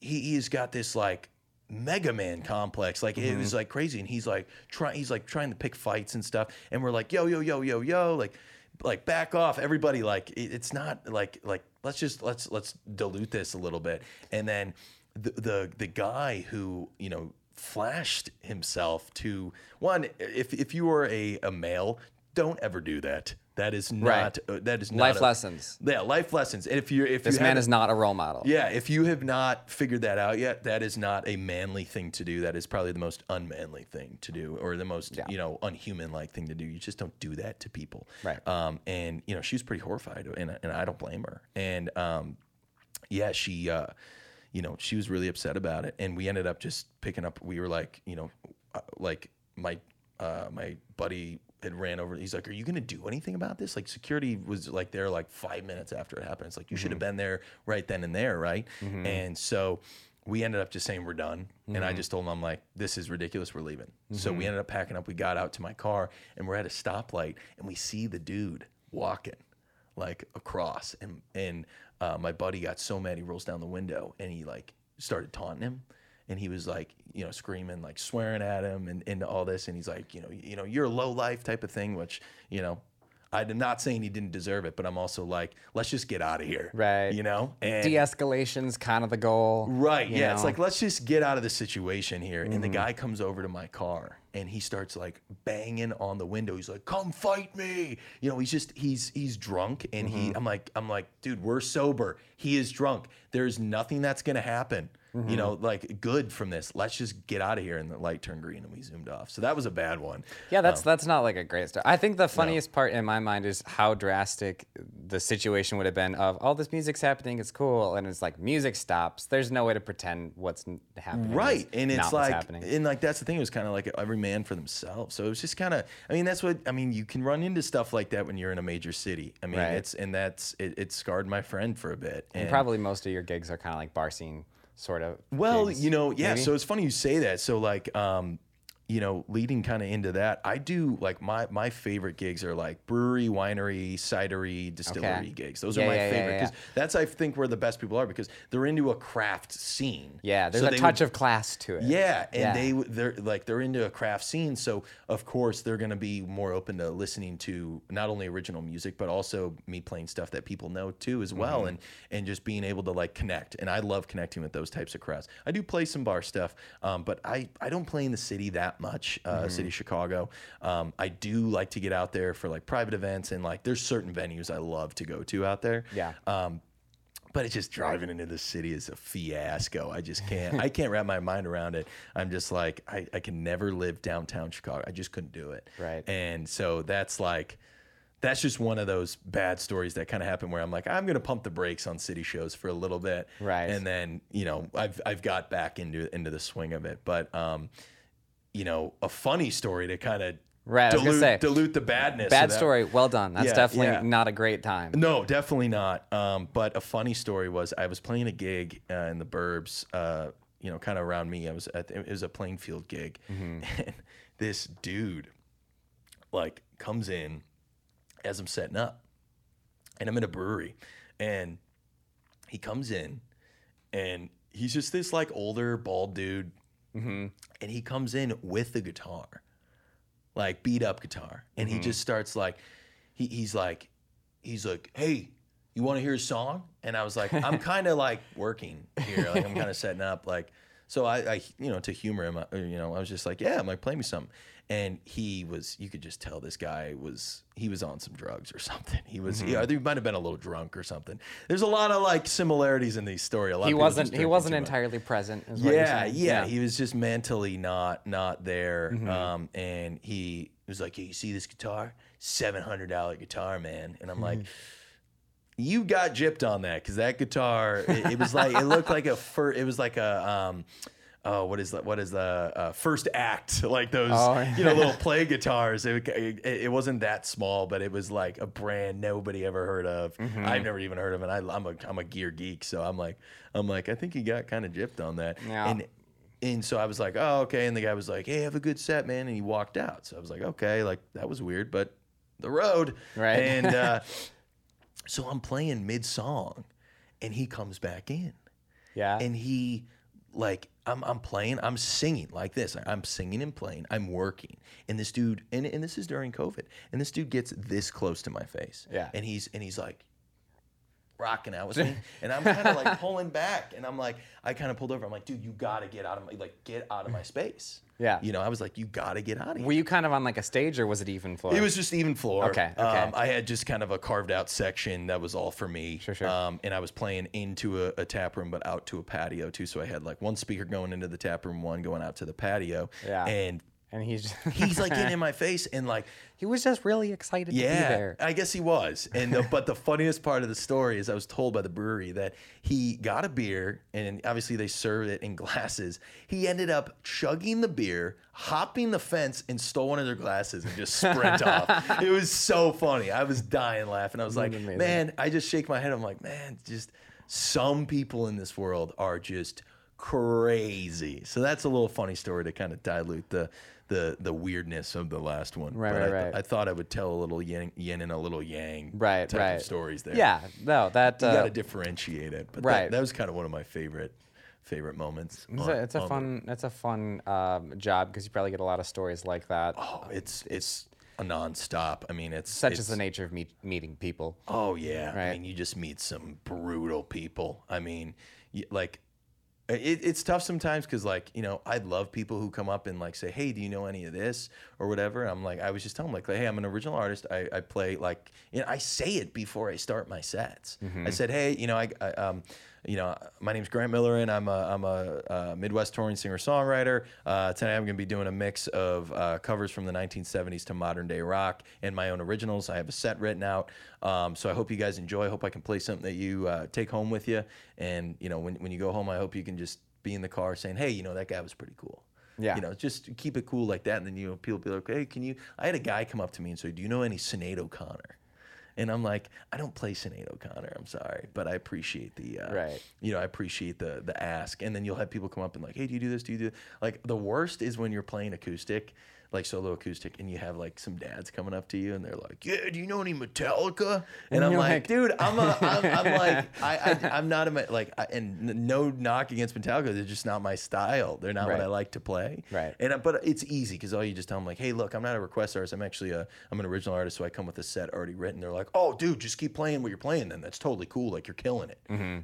he, he's got this like Mega Man complex. Like it was like crazy. And he's like trying he's like trying to pick fights and stuff. And we're like, yo, yo, yo, yo, yo, like like back off. Everybody like it, it's not like like let's just let's let's dilute this a little bit. And then the the the guy who, you know, flashed himself to one, if if you are a, a male, don't ever do that. That is not uh, that is not Life a- lessons. Yeah, life lessons. And if you're if This you man is not a role model. yeah, if you have not figured that out yet, that is not a manly thing to do. That is probably the most unmanly thing to do, or the most Yeah. you know unhuman like thing to do. You just don't do that to people. Right. Um, and you know she was pretty horrified, and and I don't blame her. And um, yeah, she, uh, you know, she was really upset about it, and we ended up just picking up. We were like, you know, uh, like my uh, my buddy had ran over. He's like, "Are you going to do anything about this?" Like security was like there like five minutes after it happened. It's like you should have been there right then and there, right? And so we ended up just saying we're done. And I just told him, I'm like, this is ridiculous. We're leaving. So we ended up packing up. We got out to my car, and we're at a stoplight, and we see the dude walking like across and and uh, my buddy got so mad he rolls down the window and he like started taunting him and he was like you know screaming like swearing at him and, and all this and he's like you know you know you're a low life type of thing which you know I'm not saying he didn't deserve it but I'm also like let's just get out of here Right. you know and De-escalation's kind of the goal. Right. Yeah. It's like let's just get out of the situation here. And the mm-hmm. guy comes over to my car and he starts like banging on the window. He's like, "Come fight me!" You know, he's just he's he's drunk, and he. Mm-hmm. I'm like I'm like, dude, we're sober. He is drunk. There's nothing that's gonna happen. You mm-hmm. know, like good from this. Let's just get out of here. And the light turned green, and we zoomed off. So that was a bad one. Yeah, that's um, that's not like a great story. I think the funniest part in my mind is how drastic the situation would have been of all this music's happening, it's cool, and it's like music stops. There's no way to pretend what's happening. right and it's like happening. and like that's the thing it was kind of like every man for themselves so it was just kind of i mean that's what i mean you can run into stuff like that when you're in a major city i mean Right. it's and that's it, it scarred my friend for a bit and, Probably most of your gigs are kind of like bar scene sort of. well gigs, you know yeah maybe? so it's funny you say that so like um you know leading kind of into that i do like my my favorite gigs are like brewery winery cidery distillery Okay. gigs those Yeah, are my yeah, yeah, favorite yeah, because that's i think where the best people are because they're into a craft scene yeah, there's So a they would- touch of class to it. Yeah, and Yeah. they they're like they're into a craft scene, so of course they're gonna be more open to listening to not only original music but also me playing stuff that people know too as well, Mm-hmm. and and just being able to like connect. And I love connecting with those types of crowds. I do play some bar stuff, um, but I I don't play in the city that much, uh, Mm-hmm. city of Chicago. Um, I do like to get out there for like private events and like there's certain venues I love to go to out there. Yeah. Um, but it's just driving into the city is a fiasco. I just can't. I can't wrap my mind around it. I'm just like I, I can never live downtown Chicago. I just couldn't do it. Right. And so that's like that's just one of those bad stories that kind of happen where I'm like I'm gonna pump the brakes on city shows for a little bit. Right. And then you know I've I've got back into into the swing of it. But um, you know, a funny story to kind of Right, I was dilute, gonna say, dilute the badness. Bad story. Well done. That's Yeah, definitely yeah. not a great time. no, definitely not. Um, but a funny story was I was playing a gig uh, in the Burbs, uh, you know, kind of around me. I was at it was a Plainfield gig, and this dude like comes in as I'm setting up, and I'm in a brewery, and he comes in, and he's just this like older bald dude, Mm-hmm. and he comes in with the guitar like beat up guitar. And he mm-hmm. just starts like he, he's like he's like hey you want to hear a song? And i was like i'm kind of like working here. Like i'm kind of setting up. Like so I, I you know to humor him I- you know i was just like yeah i'm like play me something and he was you could just tell this guy was he was on some drugs or something he was he, I think he might have been a little drunk or something there's a lot of like similarities in these story a lot He wasn't he wasn't much entirely present. Is what yeah, yeah, He was just mentally not not there. Mm-hmm. Um, and he was like, "Hey, you see this guitar? Seven hundred dollar guitar, man." And I'm like. You got gypped on that because that guitar, it, it was like it looked like a fir- it was like a um, oh what is that? What is the uh, First Act? Like those Oh, you know little play guitars. It, it, it wasn't that small, but it was like a brand nobody ever heard of. Mm-hmm. I've never even heard of it. I, I'm a I'm a gear geek, so I'm like I'm like I think he got kind of gypped on that. Yeah. And and so I was like, oh, okay. And the guy was like, hey, have a good set, man. And he walked out. So I was like, okay, like that was weird, but the road. Right. And uh, so I'm playing mid song and he comes back in Yeah. and he like I'm, I'm playing i'm singing like this. I'm singing and playing. I'm working. And this dude and, and this is during covid. And this dude gets this close to my face. Yeah. and he's and he's like rocking out with me and i'm kind of like pulling back and i'm like i kind of pulled over i'm like dude you gotta get out of my like get out of my space Yeah. you know i was like you gotta get out of here Were you kind of on like a stage or was it even floor? it was just even floor. Okay, okay. Um, I had just kind of a carved out section that was all for me. Sure, sure. Um, and I was playing into a, a tap room, but out to a patio too. So I had like one speaker going into the tap room, one going out to the patio. Yeah. And and he's he's like getting in my face and like, he was just really excited to be yeah, there. I guess he was. And the, but the funniest part of the story is I was told by the brewery that he got a beer and obviously they served it in glasses. He ended up chugging the beer, hopping the fence, and stole one of their glasses and just sprint off. It was so funny. I was dying laughing. I was like, amazing. man, I just shake my head. I'm like, man, just some people in this world are just crazy. So that's a little funny story to kind of dilute the the the weirdness of the last one. Right, But right, I, right. I thought I would tell a little yin, yin and a little yang Right, type right. of stories there. Yeah, no, that you uh, got to differentiate it. But right. that, that was kind of one of my favorite favorite moments. it's on- a, it's a on the- fun it's a fun um, job because you probably get a lot of stories like that. Oh, it's it's a nonstop. I mean, it's Such it's, is the nature of meet, meeting people. Oh yeah, I mean, you just meet some brutal people. I mean, y like it, it's tough sometimes because like you know i love people who come up and like say hey do you know any of this? or whatever i'm like i was just telling them like hey i'm an original artist. I, I play like you know i say it before i start my sets. I said hey you know i, I um you know, my name's Grant Miller, and I'm a, I'm a, uh Midwest touring singer songwriter. Uh, tonight, I'm going to be doing a mix of uh, covers from the 1970s to modern day rock and my own originals. I have a set written out, um, so I hope you guys enjoy. I hope I can play something that you uh, take home with you, and you know, when when you go home, I hope you can just be in the car saying, "Hey, you know, that guy was pretty cool." Yeah. You know, just keep it cool like that, and then you know, people be like, "Hey, can you?" I had a guy come up to me and say, "Do you know any Sinead O'Connor?" And I'm like, I don't play Sinead O'Connor. I'm sorry, but I appreciate the uh, Right. You know, I appreciate the the ask. And then you'll have people come up and like, Hey, do you do this? Do you do this? like the worst is when you're playing acoustic, like solo acoustic, and you have like some dads coming up to you and they're like, Yeah, do you know any Metallica? And, And I'm like, like- dude, I'm a, I'm, I'm like, I, I, I'm not a like, I, and no knock against Metallica, they're just not my style. They're not what I like to play. Right. And uh, but it's easy because all you just tell them like, hey, look, I'm not a request artist. I'm actually a I'm an original artist, so I come with a set already written. They're like, oh, dude, just keep playing what you're playing. Then that's totally cool. Like you're killing it.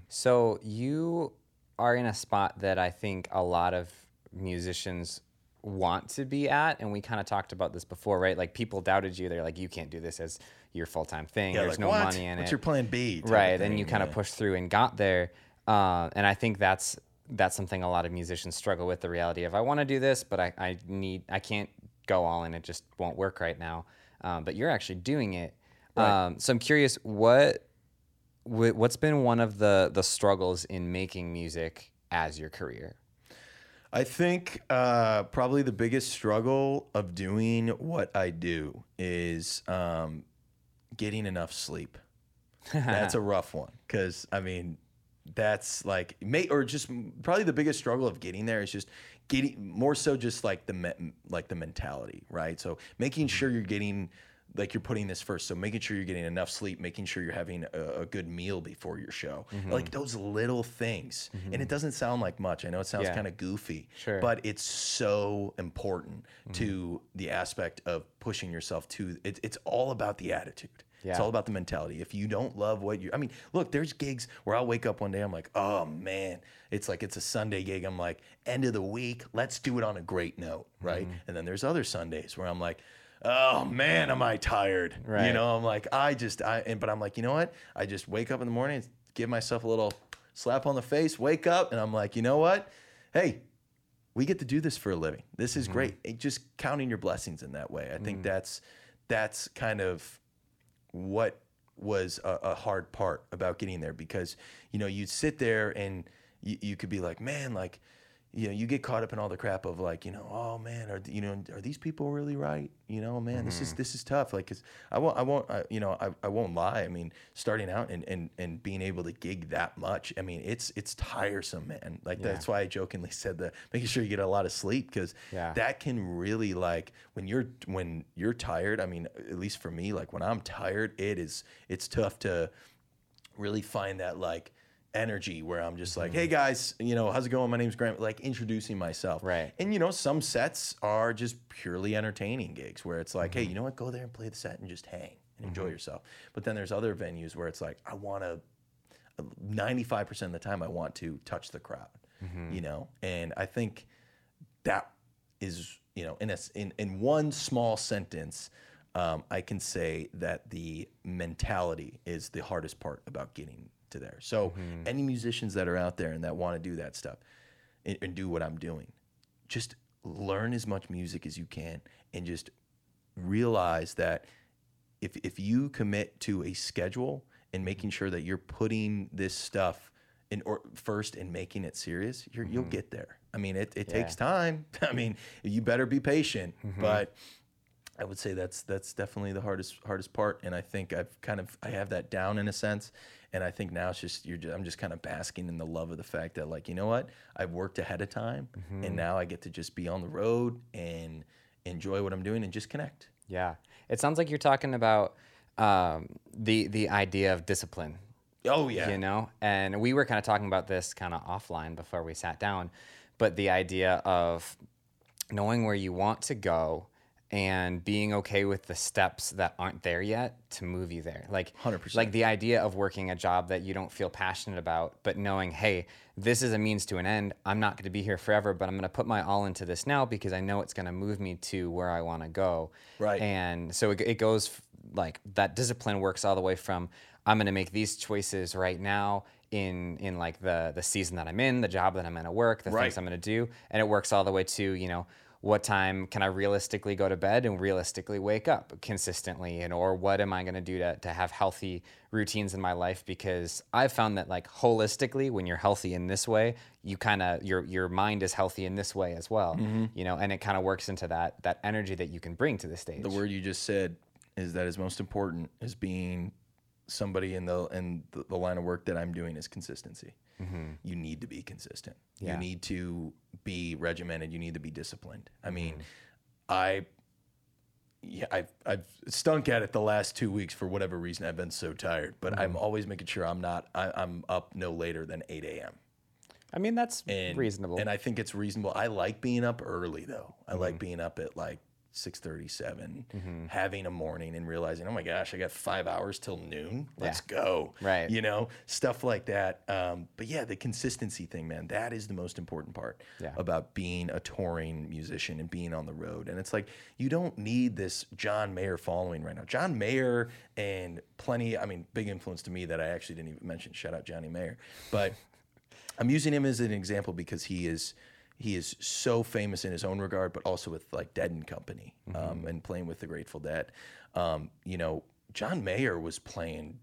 So you are in a spot that I think a lot of musicians want to be at, and we kind of talked about this before, right? Like people doubted you. They're like, you can't do this as your full time thing. Yeah, There's like, no what? money in What's it. your plan B? right? And you kind of yeah. pushed through and got there. Uh, and I think that's that's something a lot of musicians struggle with. The reality of I want to do this, but I, I need I can't go all in. It just won't work right now. Um, but you're actually doing it. Um, so I'm curious what what's been one of the the struggles in making music as your career? I think uh, probably the biggest struggle of doing what I do is um, getting enough sleep. That's a rough one because I mean, that's like may or just probably the biggest struggle of getting there is just getting more so just like the me- like the mentality, right? So making sure you're getting like you're putting this first. So making sure you're getting enough sleep, making sure you're having a, a good meal before your show, mm-hmm. like those little things. Mm-hmm. And it doesn't sound like much. I know it sounds Yeah. kind of goofy, Sure. but it's so important mm-hmm. to the aspect of pushing yourself to. It, it's all about the attitude. Yeah. It's all about the mentality. If you don't love what you, I mean, look, there's gigs where I'll wake up one day, I'm like, oh man, it's like it's a Sunday gig. I'm like, end of the week, let's do it on a great note, right? And then there's other Sundays where I'm like, oh man, am I tired? Right. You know, I'm like, I just, I, and but I'm like, you know what? I just wake up in the morning, give myself a little slap on the face, wake up, and I'm like, you know what? Hey, we get to do this for a living. This is mm-hmm. great. It- just counting your blessings in that way. I think mm. that's that's kind of what was a, a hard part about getting there because you know you'd sit there and you, you could be like, man, like you know, you get caught up in all the crap of like, you know, oh man, are you know, are these people really right? You know, man, this is mm-hmm. this is tough. Like, cause I won't, I won't, I, you know, I, I won't lie. I mean, starting out and, and and being able to gig that much, I mean, it's it's tiresome, man. Like that's why I jokingly said that making sure you get a lot of sleep because Yeah. that can really like when you're when you're tired. I mean, at least for me, like when I'm tired, it is it's tough to really find that like energy where I'm just like, mm-hmm. hey guys, you know, how's it going? My name's Grant. Like introducing myself. Right. And you know, some sets are just purely entertaining gigs where it's like, hey, mm-hmm. you know what? Go there and play the set and just hang and mm-hmm. enjoy yourself. But then there's other venues where it's like, I want to. 95% of the time I want to touch the crowd, you know? And I think that is, you know, in a, in, in one small sentence, um, I can say that the mentality is the hardest part about getting to there. So mm-hmm. any musicians that are out there and that want to do that stuff and, and do what I'm doing, just learn as much music as you can and just realize that if if you commit to a schedule and making sure that you're putting this stuff in or first and making it serious, you're, you'll mm-hmm. get there. I mean, it, it takes time. I mean, you better be patient, mm-hmm. but I would say that's that's definitely the hardest hardest part. And I think I've kind of I have that down in a sense. And I think now it's just you're just, I'm just kind of basking in the love of the fact that like you know what? I've worked ahead of time, and now I get to just be on the road and enjoy what I'm doing and just connect. Yeah, it sounds like you're talking about um, the the idea of discipline. Oh yeah, you know? And we were kind of talking about this kind of offline before we sat down but the idea of knowing where you want to go and being okay with the steps that aren't there yet to move you there. Like 100%. like the idea of working a job that you don't feel passionate about, but knowing, hey, this is a means to an end. I'm not going to be here forever, but I'm going to put my all into this now because I know it's going to move me to where I want to go. Right. And so it, it goes f- like that discipline works all the way from I'm going to make these choices right now in in like the the season that I'm in, the job that I'm going to work, the Right. things I'm going to do, and it works all the way to you know what time can I realistically go to bed and realistically wake up consistently, and or what am I going to do to to have healthy routines in my life? Because I've found that like holistically, when you're healthy in this way, you kind of your your mind is healthy in this way as well, Mm-hmm. you know, and it kind of works into that that energy that you can bring to the stage. the word you just said is that is most important is being somebody in the in the, the line of work that I'm doing is consistency. Mm-hmm. You need to be consistent. Yeah. You need to be regimented. You need to be disciplined. I mean, mm-hmm. I yeah, I've I've stunk at it the last two weeks for whatever reason. I've been so tired, but I'm mm-hmm. always making sure I'm not. I, I'm up no later than 8 a.m. I mean, that's and reasonable. And I think it's reasonable. I like being up early though. I Mm-hmm. like being up at like six having a morning and realizing, oh my gosh, I got five hours till noon. Let's go. Right. You know, stuff like that. Um, but yeah, the consistency thing, man, that is the most important part Yeah. about being a touring musician and being on the road. And it's like you don't need this John Mayer following right now. John Mayer and plenty, I mean, big influence to me that I actually didn't even mention. Shout out Johnny Mayer. But I'm using him as an example because he is he is so famous in his own regard, but also with like Dead and Company um, and playing with the Grateful Dead. Um, you know, John Mayer was playing.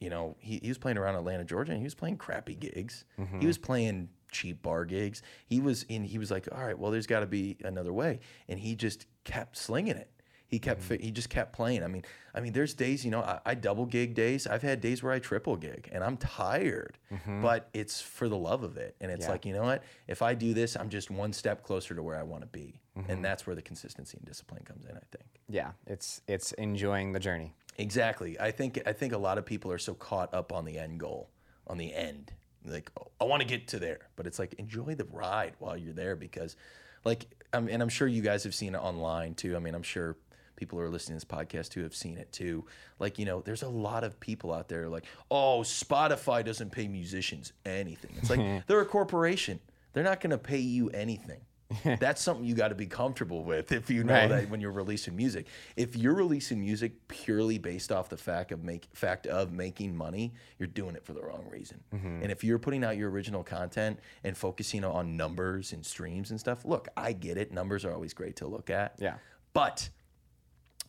You know, he, he was playing around Atlanta, Georgia, and he was playing crappy gigs. He was playing cheap bar gigs. He was in. He was like, all right, well, there's got to be another way, and he just kept slinging it. He kept fi- he just kept playing. I mean, I mean, there's days, you know, I, I double gig days. I've had days where I triple gig, and I'm tired, but it's for the love of it. And it's Yeah. like, you know what? If I do this, I'm just one step closer to where I want to be, and that's where the consistency and discipline comes in. I think. yeah, it's it's enjoying the journey. Exactly. I think I think a lot of people are so caught up on the end goal, on the end. Like, oh, I want to get to there, but it's like enjoy the ride while you're there because, like, um, and I'm sure you guys have seen it online too. I mean, I'm sure people who are listening to this podcast too have seen it too. Like, you know, there's a lot of people out there like, oh, Spotify doesn't pay musicians anything. It's like they're a corporation. They're not going to pay you anything. That's something you got to be comfortable with if you know Right. that when you're releasing music. If you're releasing music purely based off the fact of make fact of making money, you're doing it for the wrong reason. Mm-hmm. And if you're putting out your original content and focusing on numbers and streams and stuff, look, I get it. Numbers are always great to look at. Yeah. But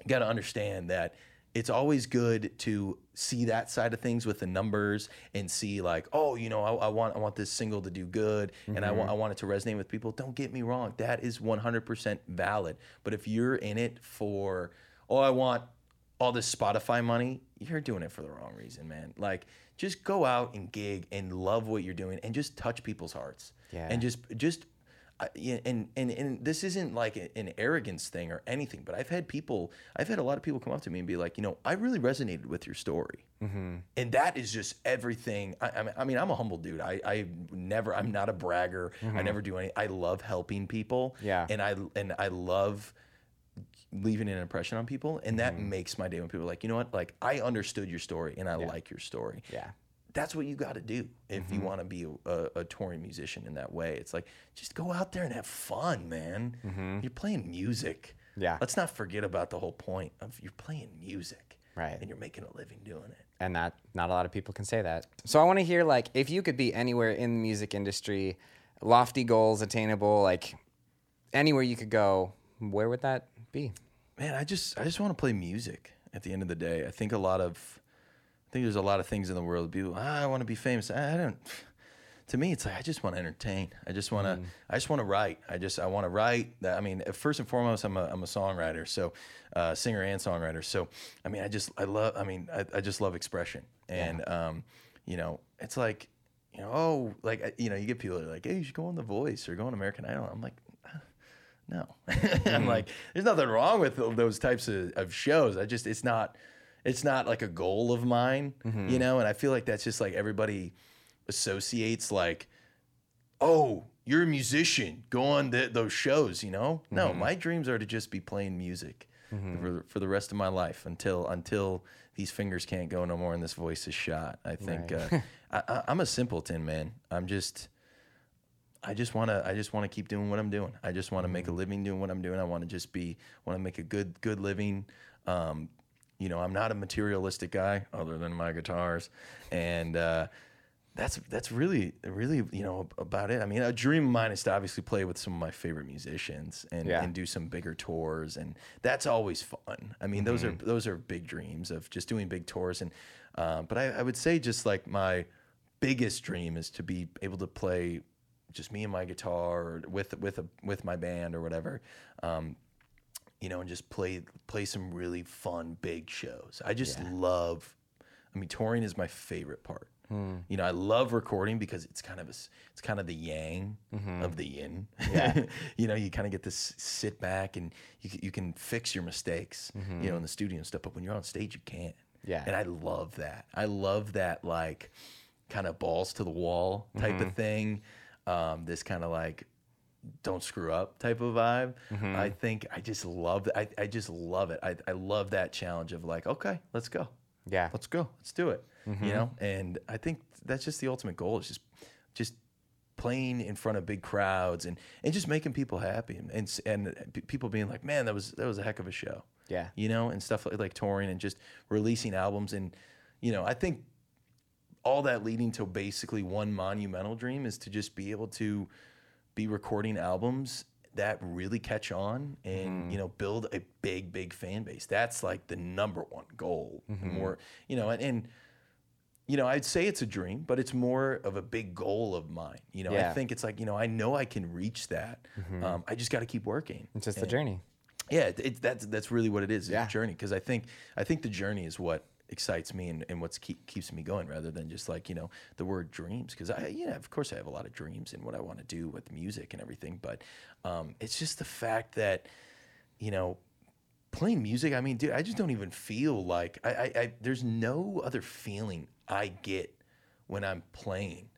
got to understand that it's always good to see that side of things with the numbers and see like, oh, you know, I, I want I want this single to do good and I want mm-hmm. I want it to resonate with people. Don't get me wrong, that is 100% valid. But if you're in it for, oh, I want all this Spotify money, you're doing it for the wrong reason, man. Like, just go out and gig and love what you're doing and just touch people's hearts. Yeah. And just just and, and and this isn't like an arrogance thing or anything, but I've had people, I've had a lot of people come up to me and be like, you know, I really resonated with your story, mm-hmm. and that is just everything. I, I mean, I'm a humble dude. I, I never, I'm not a bragger. I mm-hmm. never do any. I love helping people. Yeah. and I and I love leaving an impression on people, and that mm-hmm. makes my day when people are like, you know what, like I understood your story and I like your story Yeah. That's what you got to do if Mm-hmm. you want to be a, a touring musician in that way. It's like just go out there and have fun, man. You're playing music. Mm-hmm. Yeah. Let's not forget about the whole point of you're playing music. Right. And you're making a living doing it. and that not a lot of people can say that. So I want to hear like if you could be anywhere in the music industry, lofty goals attainable, like anywhere you could go, where would that be? Man, I just I just want to play music at the end of the day. I think a lot of I think there's a lot of things in the world. People, ah, I want to be famous. I, don't. To me, it's like I just want to entertain. I just want to. I just want to write. I just I want to write. That I mean, first and foremost, I'm a I'm a songwriter, so uh, singer and songwriter. So I mean, I just I love. I mean, I, I just love expression, and um, you know, it's like, you know, oh, like you know, you get people that are like, hey, you should go on The Voice or go on American Idol. I'm like, no i'm like there's nothing wrong with those types of, of shows i just it's not it's not like a goal of mine you know and i feel like that's just like everybody associates like oh you're a musician. Go on th- those shows, you know? No, my dreams are to just be playing music for, for the rest of my life until until these fingers can't go no more and this voice is shot. I think uh, I, I, I'm a simpleton, man. I'm just. I just want to I just want to keep doing what I'm doing. I just want to make a living doing what I'm doing. I want to just be want to make a good good living. Um, you know, I'm not a materialistic guy other than my guitars and uh, that's that's really really you know about it. I mean, a dream of mine is to obviously play with some of my favorite musicians and, Yeah. and do some bigger tours, and that's always fun. I mean, those are those are big dreams of just doing big tours, and um, but I, I would say just like my biggest dream is to be able to play just me and my guitar or with with a with my band or whatever. Um, you know, and just play play some really fun big shows. I just love. I mean, touring is my favorite part. Hmm. You know, I love recording because it's kind of a, it's kind of the yang mm-hmm. of the yin. Yeah. you know, you kind of get to sit back and you you can fix your mistakes. You mm-hmm. know, in the studio and stuff. But when you're on stage, you can't. Yeah. And I love that. I love that like kind of balls to the wall type of mm-hmm. thing. Um, this kind of like don't screw up type of vibe. Mm-hmm. I think I just love that. I, I just love it. I, I love that challenge of like, okay, let's go. Yeah. Let's go. Let's do it. Mm-hmm. You know? And I think that's just the ultimate goal is just just playing in front of big crowds and, and just making people happy and, and and p- people being like, man, that was that was a heck of a show. Yeah. You know, and stuff like, like touring and just releasing albums and you know, I think all that leading to basically one monumental dream is to just be able to be recording albums that really catch on and mm-hmm. you know build a big big fan base that's like the number one goal mm-hmm. more you know and, and you know i'd say it's a dream but it's more of a big goal of mine you know i think it's like you know i know i can reach that mm-hmm. um, i just got to keep working It's just the journey. yeah, it, it, that's that's really what it is. Yeah. Yeah. journey because I think I think the journey is what excites me and, and what's keep, keeps me going rather than just like you know the word dreams. Because I yeah of course I have a lot of dreams and what I want to do with music and everything but um, it's just the fact that you know playing music I mean dude I just don't even feel like I, I, I there's no other feeling I get when I'm playing.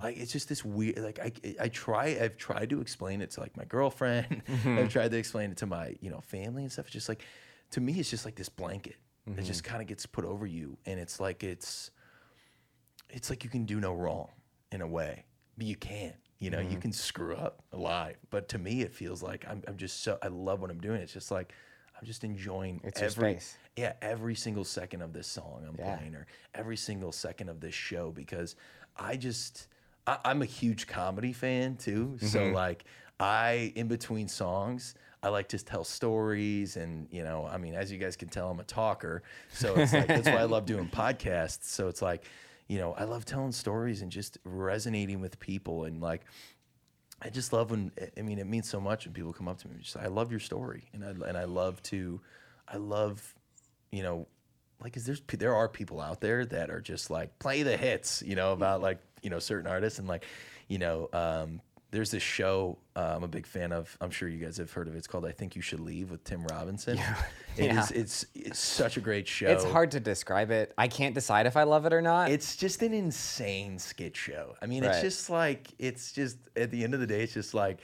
Like it's just this weird like I, I try I've tried to explain it to like my girlfriend. I've tried to explain it to my you know family and stuff. It's just like to me it's just like this blanket that just kind of gets put over you and it's like it's it's like you can do no wrong in a way but you can't you know you can screw up live but to me it feels like I'm, I'm just so I love what I'm doing it's just like I'm just enjoying It's every space. yeah every single second of this song I'm Yeah. playing or every single second of this show because I just I, I'm a huge comedy fan too. So Mm-hmm. like I in between songs I like to tell stories and you know I mean as you guys can tell I'm a talker. So it's like that's why I love doing podcasts. So it's like you know I love telling stories and just resonating with people. And like I just love when I mean it means so much when people come up to me and just I love your story. And I and I love to I love you know like is there's there are people out there that are just like play the hits you know about like you know certain artists. And like you know um there's this show uh, I'm a big fan of. I'm sure you guys have heard of it. It's called "I Think You Should Leave" with Tim Robinson. Yeah, Yeah. It's it's such a great show. It's hard to describe it. I can't decide if I love it or not. It's just an insane skit show. I mean, it's just like it's just at the end of the day, it's just like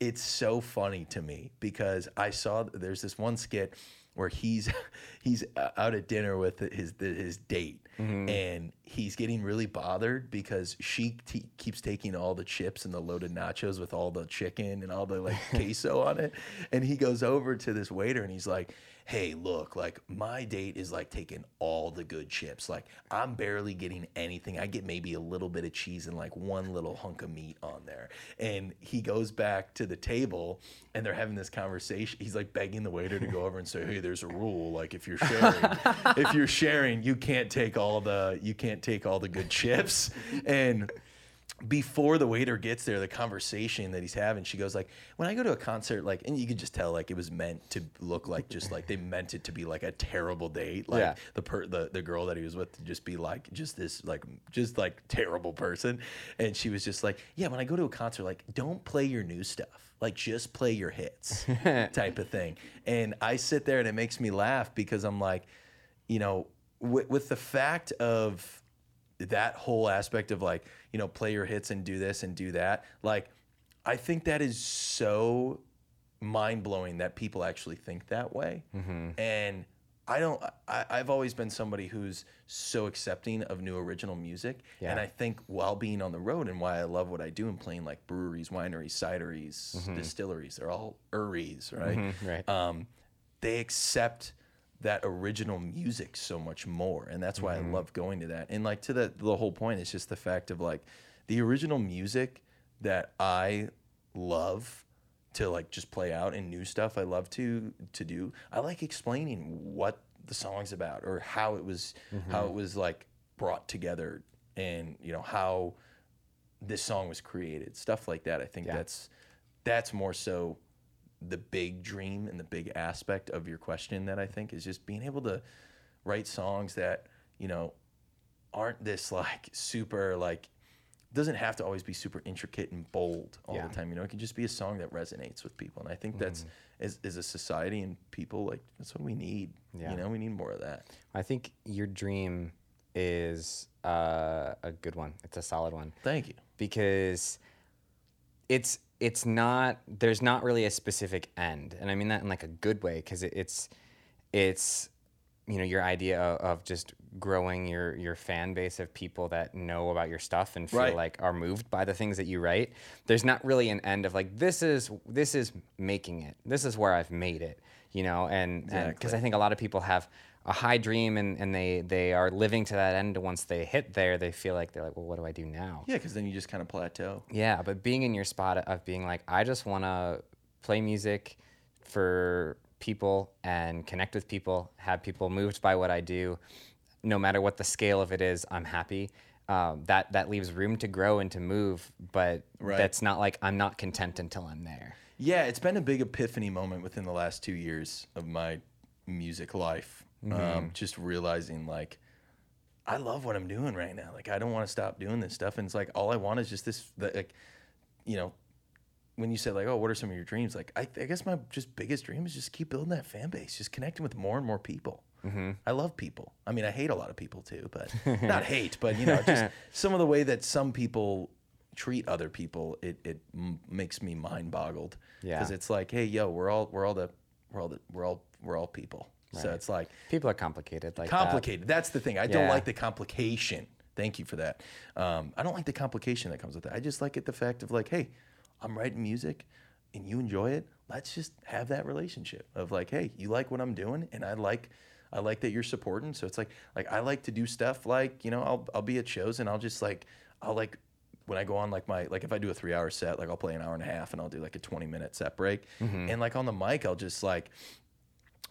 it's so funny to me because I saw there's this one skit where he's he's uh, out at dinner with his his date Mm-hmm. and he's getting really bothered because she t- keeps taking all the chips and the loaded nachos with all the chicken and all the like queso on it. And he goes over to this waiter and he's like hey look like my date is like taking all the good chips. Like i'm barely getting anything. I get maybe a little bit of cheese and like one little hunk of meat on there. And he goes back to the table and they're having this conversation. He's like begging the waiter to go over and say hey there's a rule. Like if you're sharing if you're sharing you can't take all the you can't take all the good chips. And before the waiter gets there, the conversation that he's having, she goes like, "When I go to a concert, like, and you could just tell like it was meant to look like just like they meant it to be like a terrible date, like Yeah. the per the the girl that he was with to just be like just this like just like terrible person," and she was just like, "Yeah, when I go to a concert, like, don't play your new stuff." Like just play your hits, type of thing. And I sit there and it makes me laugh because I'm like, you know, with, with the fact of that whole aspect of like you know play your hits and do this and do that like I think that is so mind blowing that people actually think that way. Mm-hmm. And I don't. I, I've always been somebody who's so accepting of new original music, and I think while being on the road and why I love what I do and playing like breweries, wineries, cideries, mm-hmm. distilleries, they're all eries, right? Mm-hmm, right. Um, they accept that original music so much more, and that's why I mm-hmm. love going to that. And like to the the whole point is just the fact of like the original music that I love to like just play out and new stuff I love to to do. I like explaining what the song's about or how it was how mm-hmm. it was like brought together and you know how this song was created. Stuff like that. I think Yeah. that's that's more so the big dream and the big aspect of your question that I think is just being able to write songs that, you know, aren't this like super like doesn't have to always be super intricate and bold all Yeah. Mm-hmm. the time. You know, it can just be a song that resonates with people. And I think that's as, as a society and people like that's what we need. Yeah. You know, we need more of that. I think your dream is uh, a good one. It's a solid one Thank you. because it's it's not there's not really a specific end, and I mean that in like a good way because it, it's it's you know your idea of, of just growing your your fan base of people that know about your stuff and feel Right. like are moved by the things that you write. There's not really an end of like this is this is making it. This is where I've made it. You know, and because Exactly. I think a lot of people have a high dream and, and they they are living to that end. Once they hit there, they feel like they're like, well, what do I do now? Yeah, because then you just kind of plateau. Yeah, but being in your spot of being like, I just want to play music for people and connect with people, have people moved by what I do, no matter what the scale of it is, I'm happy. Um, that that leaves room to grow and to move, but Right. that's not like I'm not content until I'm there. Yeah, it's been a big epiphany moment within the last two years of my music life. Um, just realizing like I love what I'm doing right now. Like I don't want to stop doing this stuff, and it's like all I want is just this. the- Like, you know, when you said like, oh, what are some of your dreams? Like, I, I guess my just biggest dream is just keep building that fan base, just connecting with more and more people. I love people. I mean, I hate a lot of people too, but not hate, but you know, just some of the way that some people treat other people, it it m- makes me mind boggled. Yeah. because it's like, hey, yo, we're all we're all the we're all the we're all we're all people. So it's like People are complicated like that. complicated. That's the thing. I don't like the complication. Thank you for that. Um, I don't like the complication that comes with it. I just like it the fact of like, hey, I'm writing music and you enjoy it. Let's just have that relationship of like, hey, you like what I'm doing and I like I like that you're supporting. So it's like like I like to do stuff like, you know, I'll I'll be at shows and I'll just like I'll like when I go on like my like if I do a three hour set, like I'll play an hour and a half and I'll do like a 20 minute set break. And like on the mic, I'll just like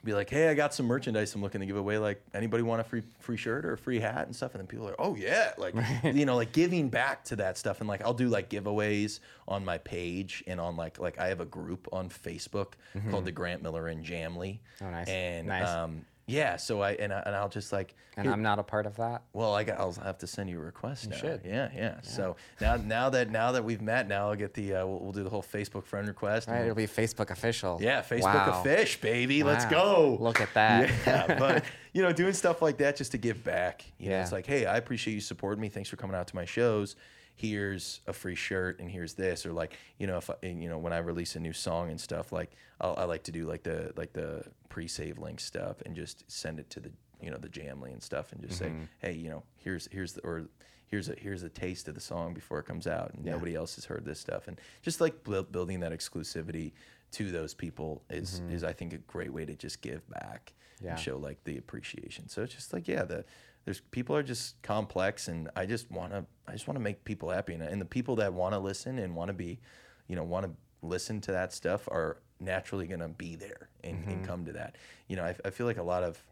be like, hey, I got some merchandise I'm looking to give away. Like, anybody want a free free shirt or a free hat and stuff? And then people are, oh yeah, like you know, like giving back to that stuff. And like, I'll do like giveaways on my page and on like like I have a group on Facebook called the Grant Miller and Jamley. Oh, nice. And Nice. um, yeah, so I and I, and I'll just like And here- I'm not a part of that. well, I got, I'll have to send you a request. now. should. Yeah, yeah, So now, now that now that we've met, now I'll get the uh, we'll, we'll do the whole Facebook friend request. Right, we'll- it'll be Facebook official. yeah, Facebook Wow. a fish, baby. Let's go. Look at that. Yeah, but you know, doing stuff like that just to give back. You know, Yeah. it's like, hey, I appreciate you supporting me. Thanks for coming out to my shows. Here's a free shirt, and here's this, or like, you know, if I, and, you know, when I release a new song and stuff, like, I'll, I like to do like the like the pre-save link stuff and just send it to the you know the Jamly and stuff, and just say, mm-hmm. hey, you know, here's here's the or here's a here's a taste of the song before it comes out, and nobody else has heard this stuff, and just like buil- building that exclusivity to those people is mm-hmm. is I think a great way to just give back Yeah. and show like the appreciation. So it's just like yeah, the there's people are just complex, and I just want to I just want to make people happy, and, and the people that want to listen and want to be, you know, want to listen to that stuff are naturally going to be there and, and mm-hmm. come to that. You know, I, I feel like a lot of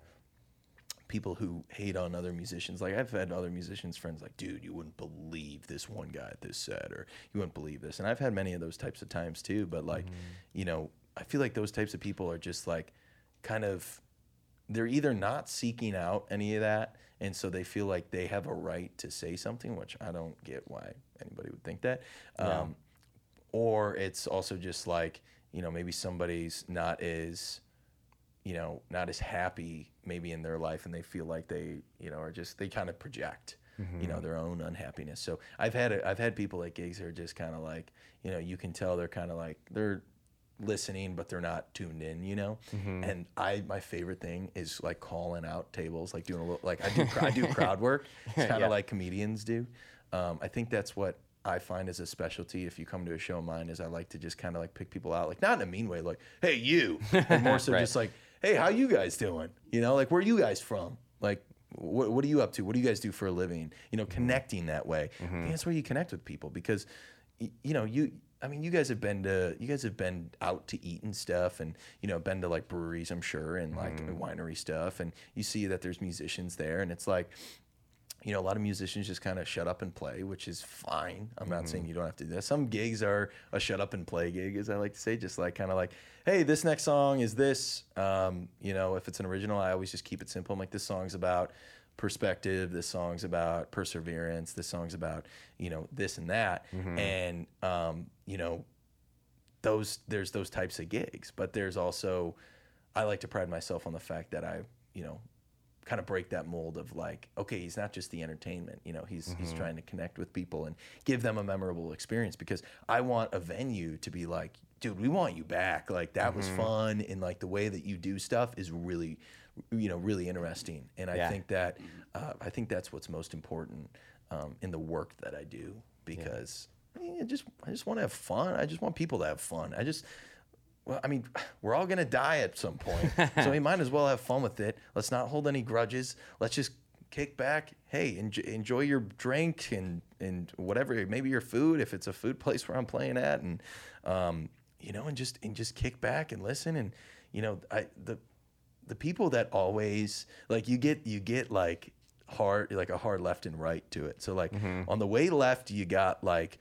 people who hate on other musicians. Like I've had other musicians friends like, dude, you wouldn't believe this one guy at this set, or you wouldn't believe this. And I've had many of those types of times too. But like, mm-hmm. you know, I feel like those types of people are just like, kind of, they're either not seeking out any of that, and so they feel like they have a right to say something, which I don't get why anybody would think that. Um, or it's also just like, you know, maybe somebody's not as you know, not as happy maybe in their life and they feel like they, you know, are just they kind of project. you know their own unhappiness. So I've had a, I've had people at gigs who are just kind of like you know you can tell they're kind of like they're listening but they're not tuned in you know? Mm-hmm. And i my favorite thing is like calling out tables like doing a little like i do i do crowd work. It's kind of Yeah. like comedians do. Um, i think that's what i find as a specialty if you come to a show of mine is i like to just kind of like pick people out like not in a mean way like hey you. And more so Right. just like hey how you guys doing? You know like where are you guys from? Like what, what are you up to? What do you guys do for a living? You know mm-hmm. connecting that way. Think mm-hmm. that's where you connect with people because y- you know you i mean you guys have been to you guys have been out to eat and stuff and you know been to like breweries i'm sure and like winery stuff and you see that there's musicians there and it's like you know, a lot of musicians just kind of shut up and play, which is fine. I'm not saying you don't have to do that. Some gigs are a shut up and play gig, as I like to say, just like kind of like, hey, this next song is this. Um, you know, if it's an original, I always just keep it simple. I'm like, this song's about perspective. This song's about perseverance. This song's about, you know, this and that. Mm-hmm. And, um, you know, those there's those types of gigs, but there's also I like to pride myself on the fact that I, you know, kind of break that mold of like, okay, he's not just the entertainment, you know, he's he's mm-hmm. trying to connect with people and give them a memorable experience because I want a venue to be like, dude, we want you back. Like that was mm-hmm. fun and like the way that you do stuff is really you know, really interesting. And I Yeah. think that uh, I think that's what's most important um, in the work that I do because I, mean, I just I just want to have fun. I just want people to have fun. I just well, I mean, we're all gonna die at some point, so we might as well have fun with it. Let's not hold any grudges. Let's just kick back. Hey, enjoy, enjoy your drink and and whatever, maybe your food if it's a food place where I'm playing at, and um, you know, and just and just kick back and listen. And you know, I the the people that always like you get you get like hard like a hard left and right to it. So like mm-hmm. on the way left, you got like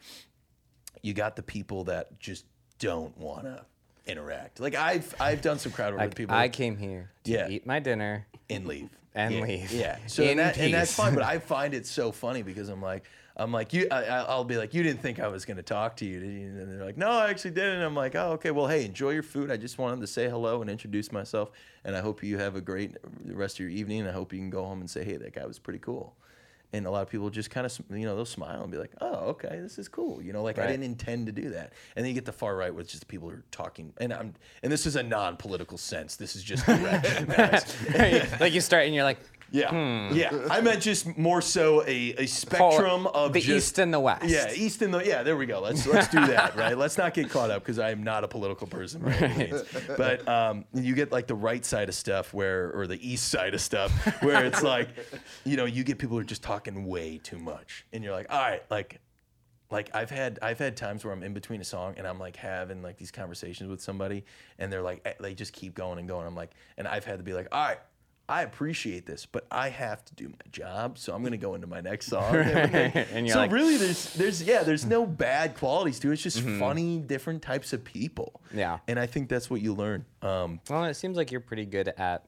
you got the people that just don't want to interact. Like I've I've done some crowd work with people I came here to Yeah. eat my dinner. and leave And yeah, leave. Yeah. So that, and that's fine, but I find it so funny because I'm like I'm like you. I, I- I'll be like, you didn't think I was going to talk to you, did you? And they're like, no, I actually didn't. And I'm like, oh, okay. Well, hey, enjoy your food. I just wanted to say hello and introduce myself, and I hope you have a great rest of your evening. I hope you can go home and say, hey, that guy was pretty cool. And a lot of people just kind of, you know, they'll smile and be like, "Oh, okay, this is cool." You know, like I didn't intend to do that. And then you get the far right, which is the people who are talking. And I'm, and this is a non-political sense. This is just direction, like you start and you're like, Yeah, yeah. I meant just more so a, a spectrum of the just, east and the west. Yeah, east and the yeah. There we go. Let's let's do that. Right. Let's not get caught up because I am not a political person. Any. But um, you get like the right side of stuff where, or the east side of stuff where it's like, you know, you get people who are just talking way too much, and you're like, all right, like like I've had I've had times where I'm in between a song and I'm like having like these conversations with somebody and they're like eh, they just keep going and going. I'm like and I've had to be like, all right, I appreciate this, but I have to do my job, so I'm gonna go into my next song. and. So like- really, there's there's yeah, there's no bad qualities to it. It's just funny, different types of people. Yeah. and I think that's what you learn. Um, Well, it seems like you're pretty good at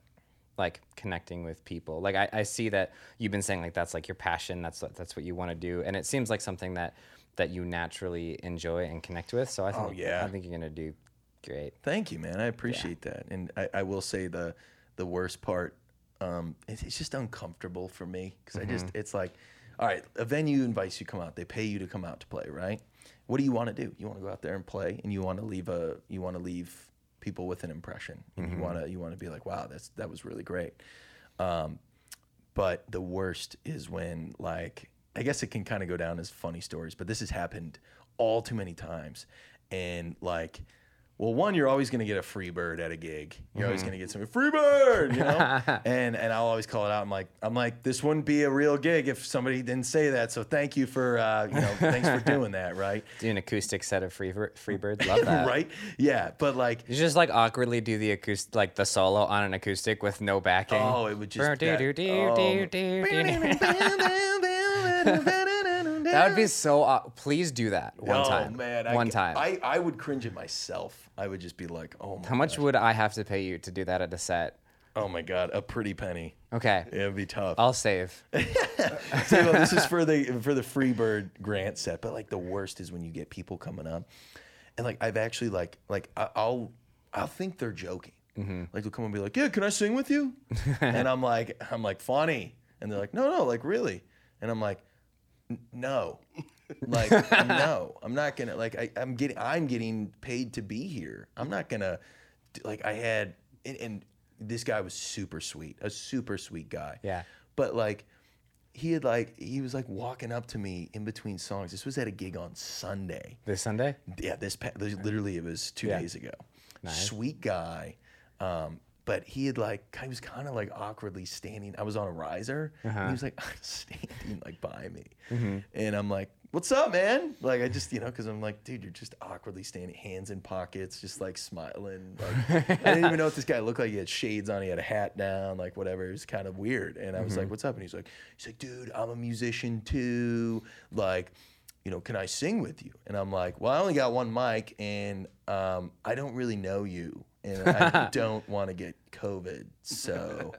like connecting with people. Like I, I see that you've been saying like that's like your passion. That's what- that's what you want to do, and it seems like something that that you naturally enjoy and connect with. So I think Oh, yeah. I think you're gonna do great. Thank you, man. I appreciate that. And I, I will say the the worst part, um, it, it's just uncomfortable for me because I just it's like, all right, a venue invites you to come out. They pay you to come out to play, right? What do you want to do? You want to go out there and play, and you want to leave a you want to leave people with an impression, and you want to you want to be like, wow, that's that was really great. Um, but the worst is when like I guess it can kind of go down as funny stories, but this has happened all too many times. And like, well, one, you're always gonna get a free bird at a gig. You're always gonna get some free bird, you know. and and I'll always call it out. I'm like, I'm like, this wouldn't be a real gig if somebody didn't say that. So thank you for uh, you know, thanks for doing that, right? Do an acoustic set of free Freebirds. Love that. right? Yeah, but like, You just like awkwardly do the acoustic, like the solo on an acoustic with no backing. oh, it would just that- That would be so. aw- Please do that one oh, time. man, I one time. I, I would cringe at myself. I would just be like, oh my How much would I have to pay you to do that at a set? Oh my god, a pretty penny. Okay, It would be tough. I'll save. So, well, this is for the for the Freebird grant set, but like the worst is when you get people coming up, and like I've actually like like I- I'll I'll think they're joking. Mm-hmm. Like they'll come and be like, "Yeah, can I sing with you?" and I'm like I'm like funny, and they're like, "No, no, like really." And I'm like, "N- no, like no, I'm not gonna like I, I'm getting I'm getting paid to be here. I'm not gonna like I had and, and this guy was super sweet, a super sweet guy. Yeah. But like he had like he was like walking up to me in between songs. This was at a gig on Sunday. This Sunday? Yeah, this literally it was two Yeah. days ago. Sweet guy, um, but he had like he was kind of like awkwardly standing. I was on a riser, Uh-huh. and he was like standing like by me, Mm-hmm. and I'm like, "What's up, man?" Like I just you know because I'm like, dude, you're just awkwardly standing, hands in pockets, just like smiling. Like I didn't even know what this guy looked like. He had shades on, he had a hat down, like whatever. It was kind of weird, and I was Mm-hmm. like, "What's up?" And he's like, "He's like, dude, I'm a musician too, like." you know, can I sing with you? And I'm like, well, I only got one mic and um, I don't really know you and I don't want to get COVID. So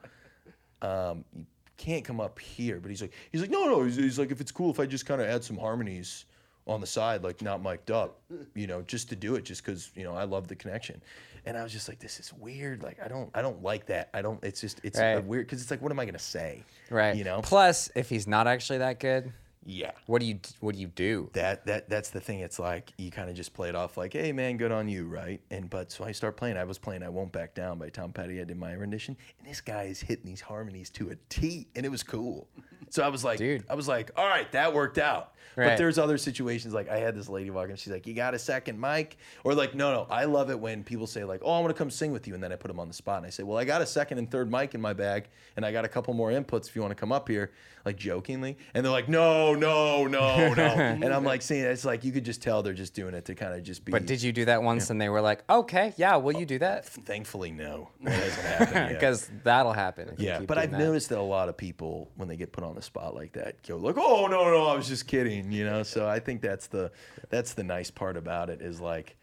um, you can't come up here. But he's like, he's like, no, no. He's, he's like, if it's cool, if I just kind of add some harmonies on the side, like not mic'd up, you know, just to do it, just because, you know, I love the connection. And I was just like, this is weird. Like, I don't, I don't like that. I don't, it's just, it's a Right. weird, because it's like, what am I going to say? Right. You know? Plus, if he's not actually that good, Yeah. what do you what do you do? that that that's the thing. It's like you kind of just play it off like, "Hey man, good on you," right? And but so I start playing. I was playing "I Won't Back Down" by Tom Petty. I did my rendition, and this guy is hitting these harmonies to a T, and it was cool. So I was like, Dude. I was like, all right, that worked out. But there's other situations like I had this lady walk in. She's like, "You got a second mic?" Or like, "No, no." I love it when people say like, "Oh, I want to come sing with you," and then I put them on the spot, and I say, "Well, I got a second and third mic in my bag, and I got a couple more inputs if you want to come up here," like jokingly, and they're like, "No, no, no, no," and I'm like saying it's like you could just tell they're just doing it to kind of just be. But did you do that once and they were like, okay, yeah, will you do that? Thankfully, no, that hasn't happened yet. Because that'll happen. Yeah, but I've that. noticed that a lot of people, when they get put on the spot like that, go like, "Oh no, no, I was just kidding," you know. So I think that's the that's the nice part about it is like,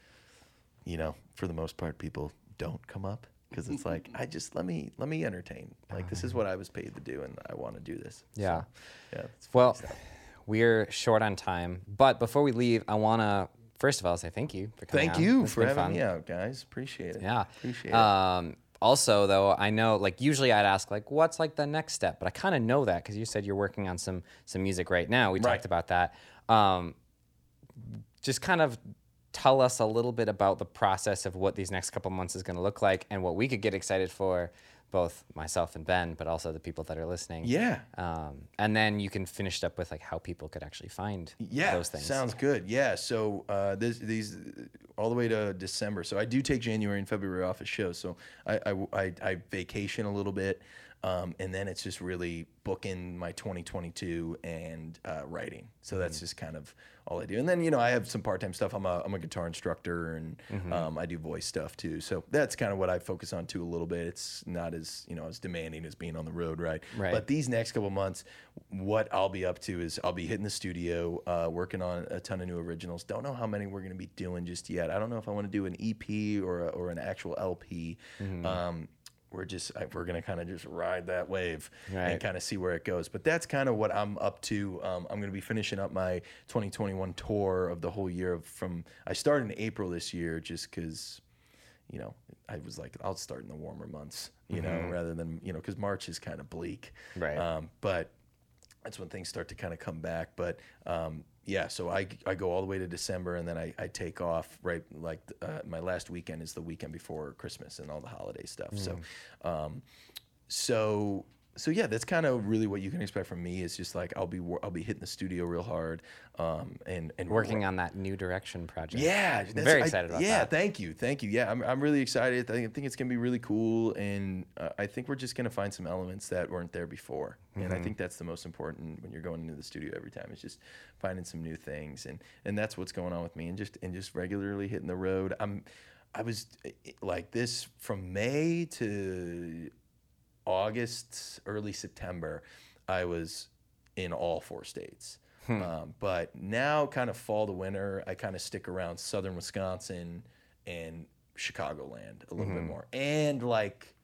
you know, for the most part, people don't come up because it's like, I just let me let me entertain. Like this is what I was paid to do, and I want to do this. So, Yeah. yeah. it's Well, stuff. we're short on time, but before we leave, I want to first of all say thank you for coming. thank on. you It's for having fun. me out, guys. Appreciate it. Yeah. appreciate it. Um, also, though, I know like usually I'd ask like, what's like the next step, but I kind of know that because you said you're working on some some music right now. We Right. talked about that. Um, just kind of tell us a little bit about the process of what these next couple months is going to look like and what we could get excited for, both myself and Ben, but also the people that are listening. Yeah. Um, and then you can finish it up with like how people could actually find Yeah, those things. sounds good. Yeah, so uh, this, these all the way to December. So I do take January and February off of shows. So I, I, I, I vacation a little bit, um, and then it's just really booking my 2022 and uh, writing. So that's just kind of all I do. And then you know I have some part time stuff. I'm a I'm a guitar instructor and um, I do voice stuff too. So that's kind of what I focus on too a little bit. It's not as you know as demanding as being on the road, right? Right. But these next couple months, what I'll be up to is I'll be hitting the studio, uh, working on a ton of new originals. Don't know how many we're going to be doing just yet. I don't know if I want to do an EP or a, or an actual LP. Um, we're just we're gonna kind of just ride that wave Right. and kind of see where it goes. But that's kind of what I'm up to. Um, I'm gonna be finishing up my 2021 tour of the whole year. From I started in April this year, just because you know, I was like, I'll start in the warmer months, you know, rather than, you know, because March is kind of bleak. Right. Um, but that's when things start to kind of come back. But um, yeah, so I, I go all the way to December and then I, I take off right like uh, my last weekend is the weekend before Christmas and all the holiday stuff. So, um, so so yeah, that's kind of really what you can expect from me. Is just like I'll be I'll be hitting the studio real hard, um, and and Working on that new direction project. yeah, I'm that's- very I- excited about yeah, that. Yeah, thank you, thank you. Yeah, I'm, I'm really excited. I think, I think it's gonna be really cool, and uh, I think we're just gonna find some elements that weren't there before. And Mm-hmm. I think that's the most important when you're going into the studio every time. Is just finding some new things, and and that's what's going on with me, and just and just regularly hitting the road. I'm, I was like this from May to August, early September, I was in all four states. Um, but now, kind of fall to winter, I kind of stick around southern Wisconsin and Chicagoland a little bit more, and like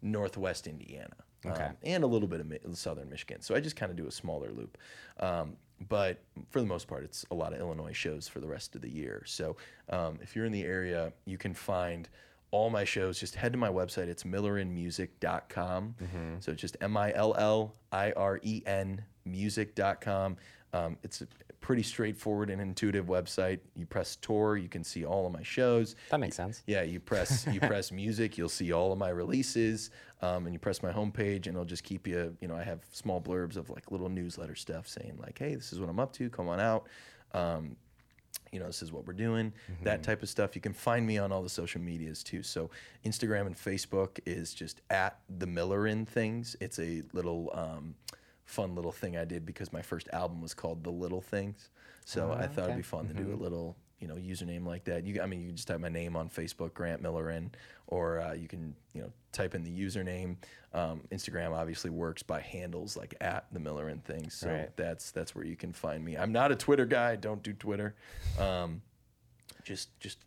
northwest Indiana, Okay. um, and a little bit of mi- southern Michigan. So I just kind of do a smaller loop. Um, but for the most part, it's a lot of Illinois shows for the rest of the year. So um, if you're in the area, you can find all my shows, just head to my website. It's millirenmusic.com. So just M I L L I R E N music.com. Um, it's a pretty straightforward and intuitive website. You press tour, you can see all of my shows. That makes sense. Yeah, you press you press music, you'll see all of my releases, um, and you press my homepage, and it'll just keep you. You know, I have small blurbs of like little newsletter stuff saying like, "Hey, this is what I'm up to. Come on out." Um, you know, this is what we're doing. That type of stuff. You can find me on all the social medias too. So Instagram and Facebook is just at the Milliren things. It's a little um, fun little thing I did because my first album was called The Little Things. So I thought it'd be fun to do a little, you know, username like that. You, I mean, you can just type my name on Facebook, Grant Milliren, or uh, you can, you know, type in the username. Um, Instagram obviously works by handles like at the Milliren things. So Right. that's that's where you can find me. I'm not a Twitter guy. Don't do Twitter. Um, just just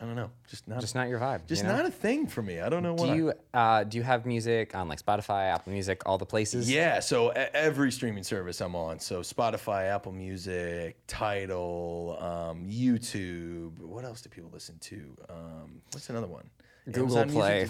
I don't know. Just not Just not your vibe. just you know? not a thing for me. I don't know why. Do you uh, do you have music on like Spotify, Apple Music, all the places? Yeah, so every streaming service I'm on. So Spotify, Apple Music, Tidal, um, YouTube. What else do people listen to? Um, what's another one? Google Amazon Play.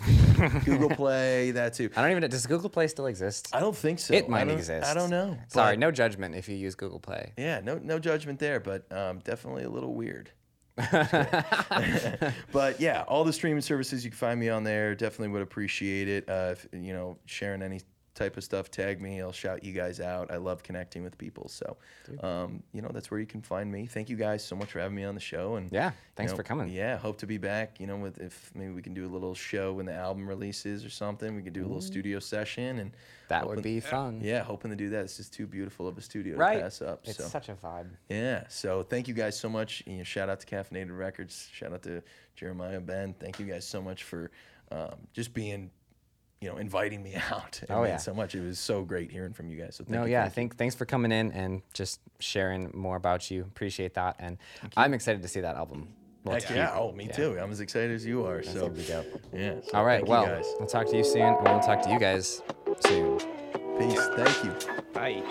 Google Play, that too. I don't even. Does Google Play still exist? I don't think so. it might don't- exist. I don't know. Sorry, no judgment if you use Google Play. Yeah, no, no judgment there, but um, definitely a little weird. but yeah, all the streaming services you can find me on there. Definitely would appreciate it. Uh, if you know, sharing any type of stuff, tag me. I'll shout you guys out. I love connecting with people. So, um, you know, that's where you can find me. Thank you guys so much for having me on the show. And Yeah, you thanks know, for coming. Yeah, hope to be back. You know, with if maybe we can do a little show when the album releases or something. We could do a little studio session and That would be fun. Yeah, hoping to do that. It's just too beautiful of a studio Right. to pass up. It's so. such a vibe. Yeah. So thank you guys so much. You know, shout out to Caffeinated Records. Shout out to Jeremiah Ben. Thank you guys so much for um, just being, you know, inviting me out. It Oh, meant yeah. so much. It was so great hearing from you guys. So thank No, you, yeah. thank you. Think, thanks for coming in and just sharing more about you. Appreciate that, and I'm excited to see that album. Well, Heck yeah. Oh, me too. I'm as excited as you are. So gonna be yeah. So All right. well. I'll talk to you soon, and we'll talk to you guys soon. Peace. Thank you. Bye.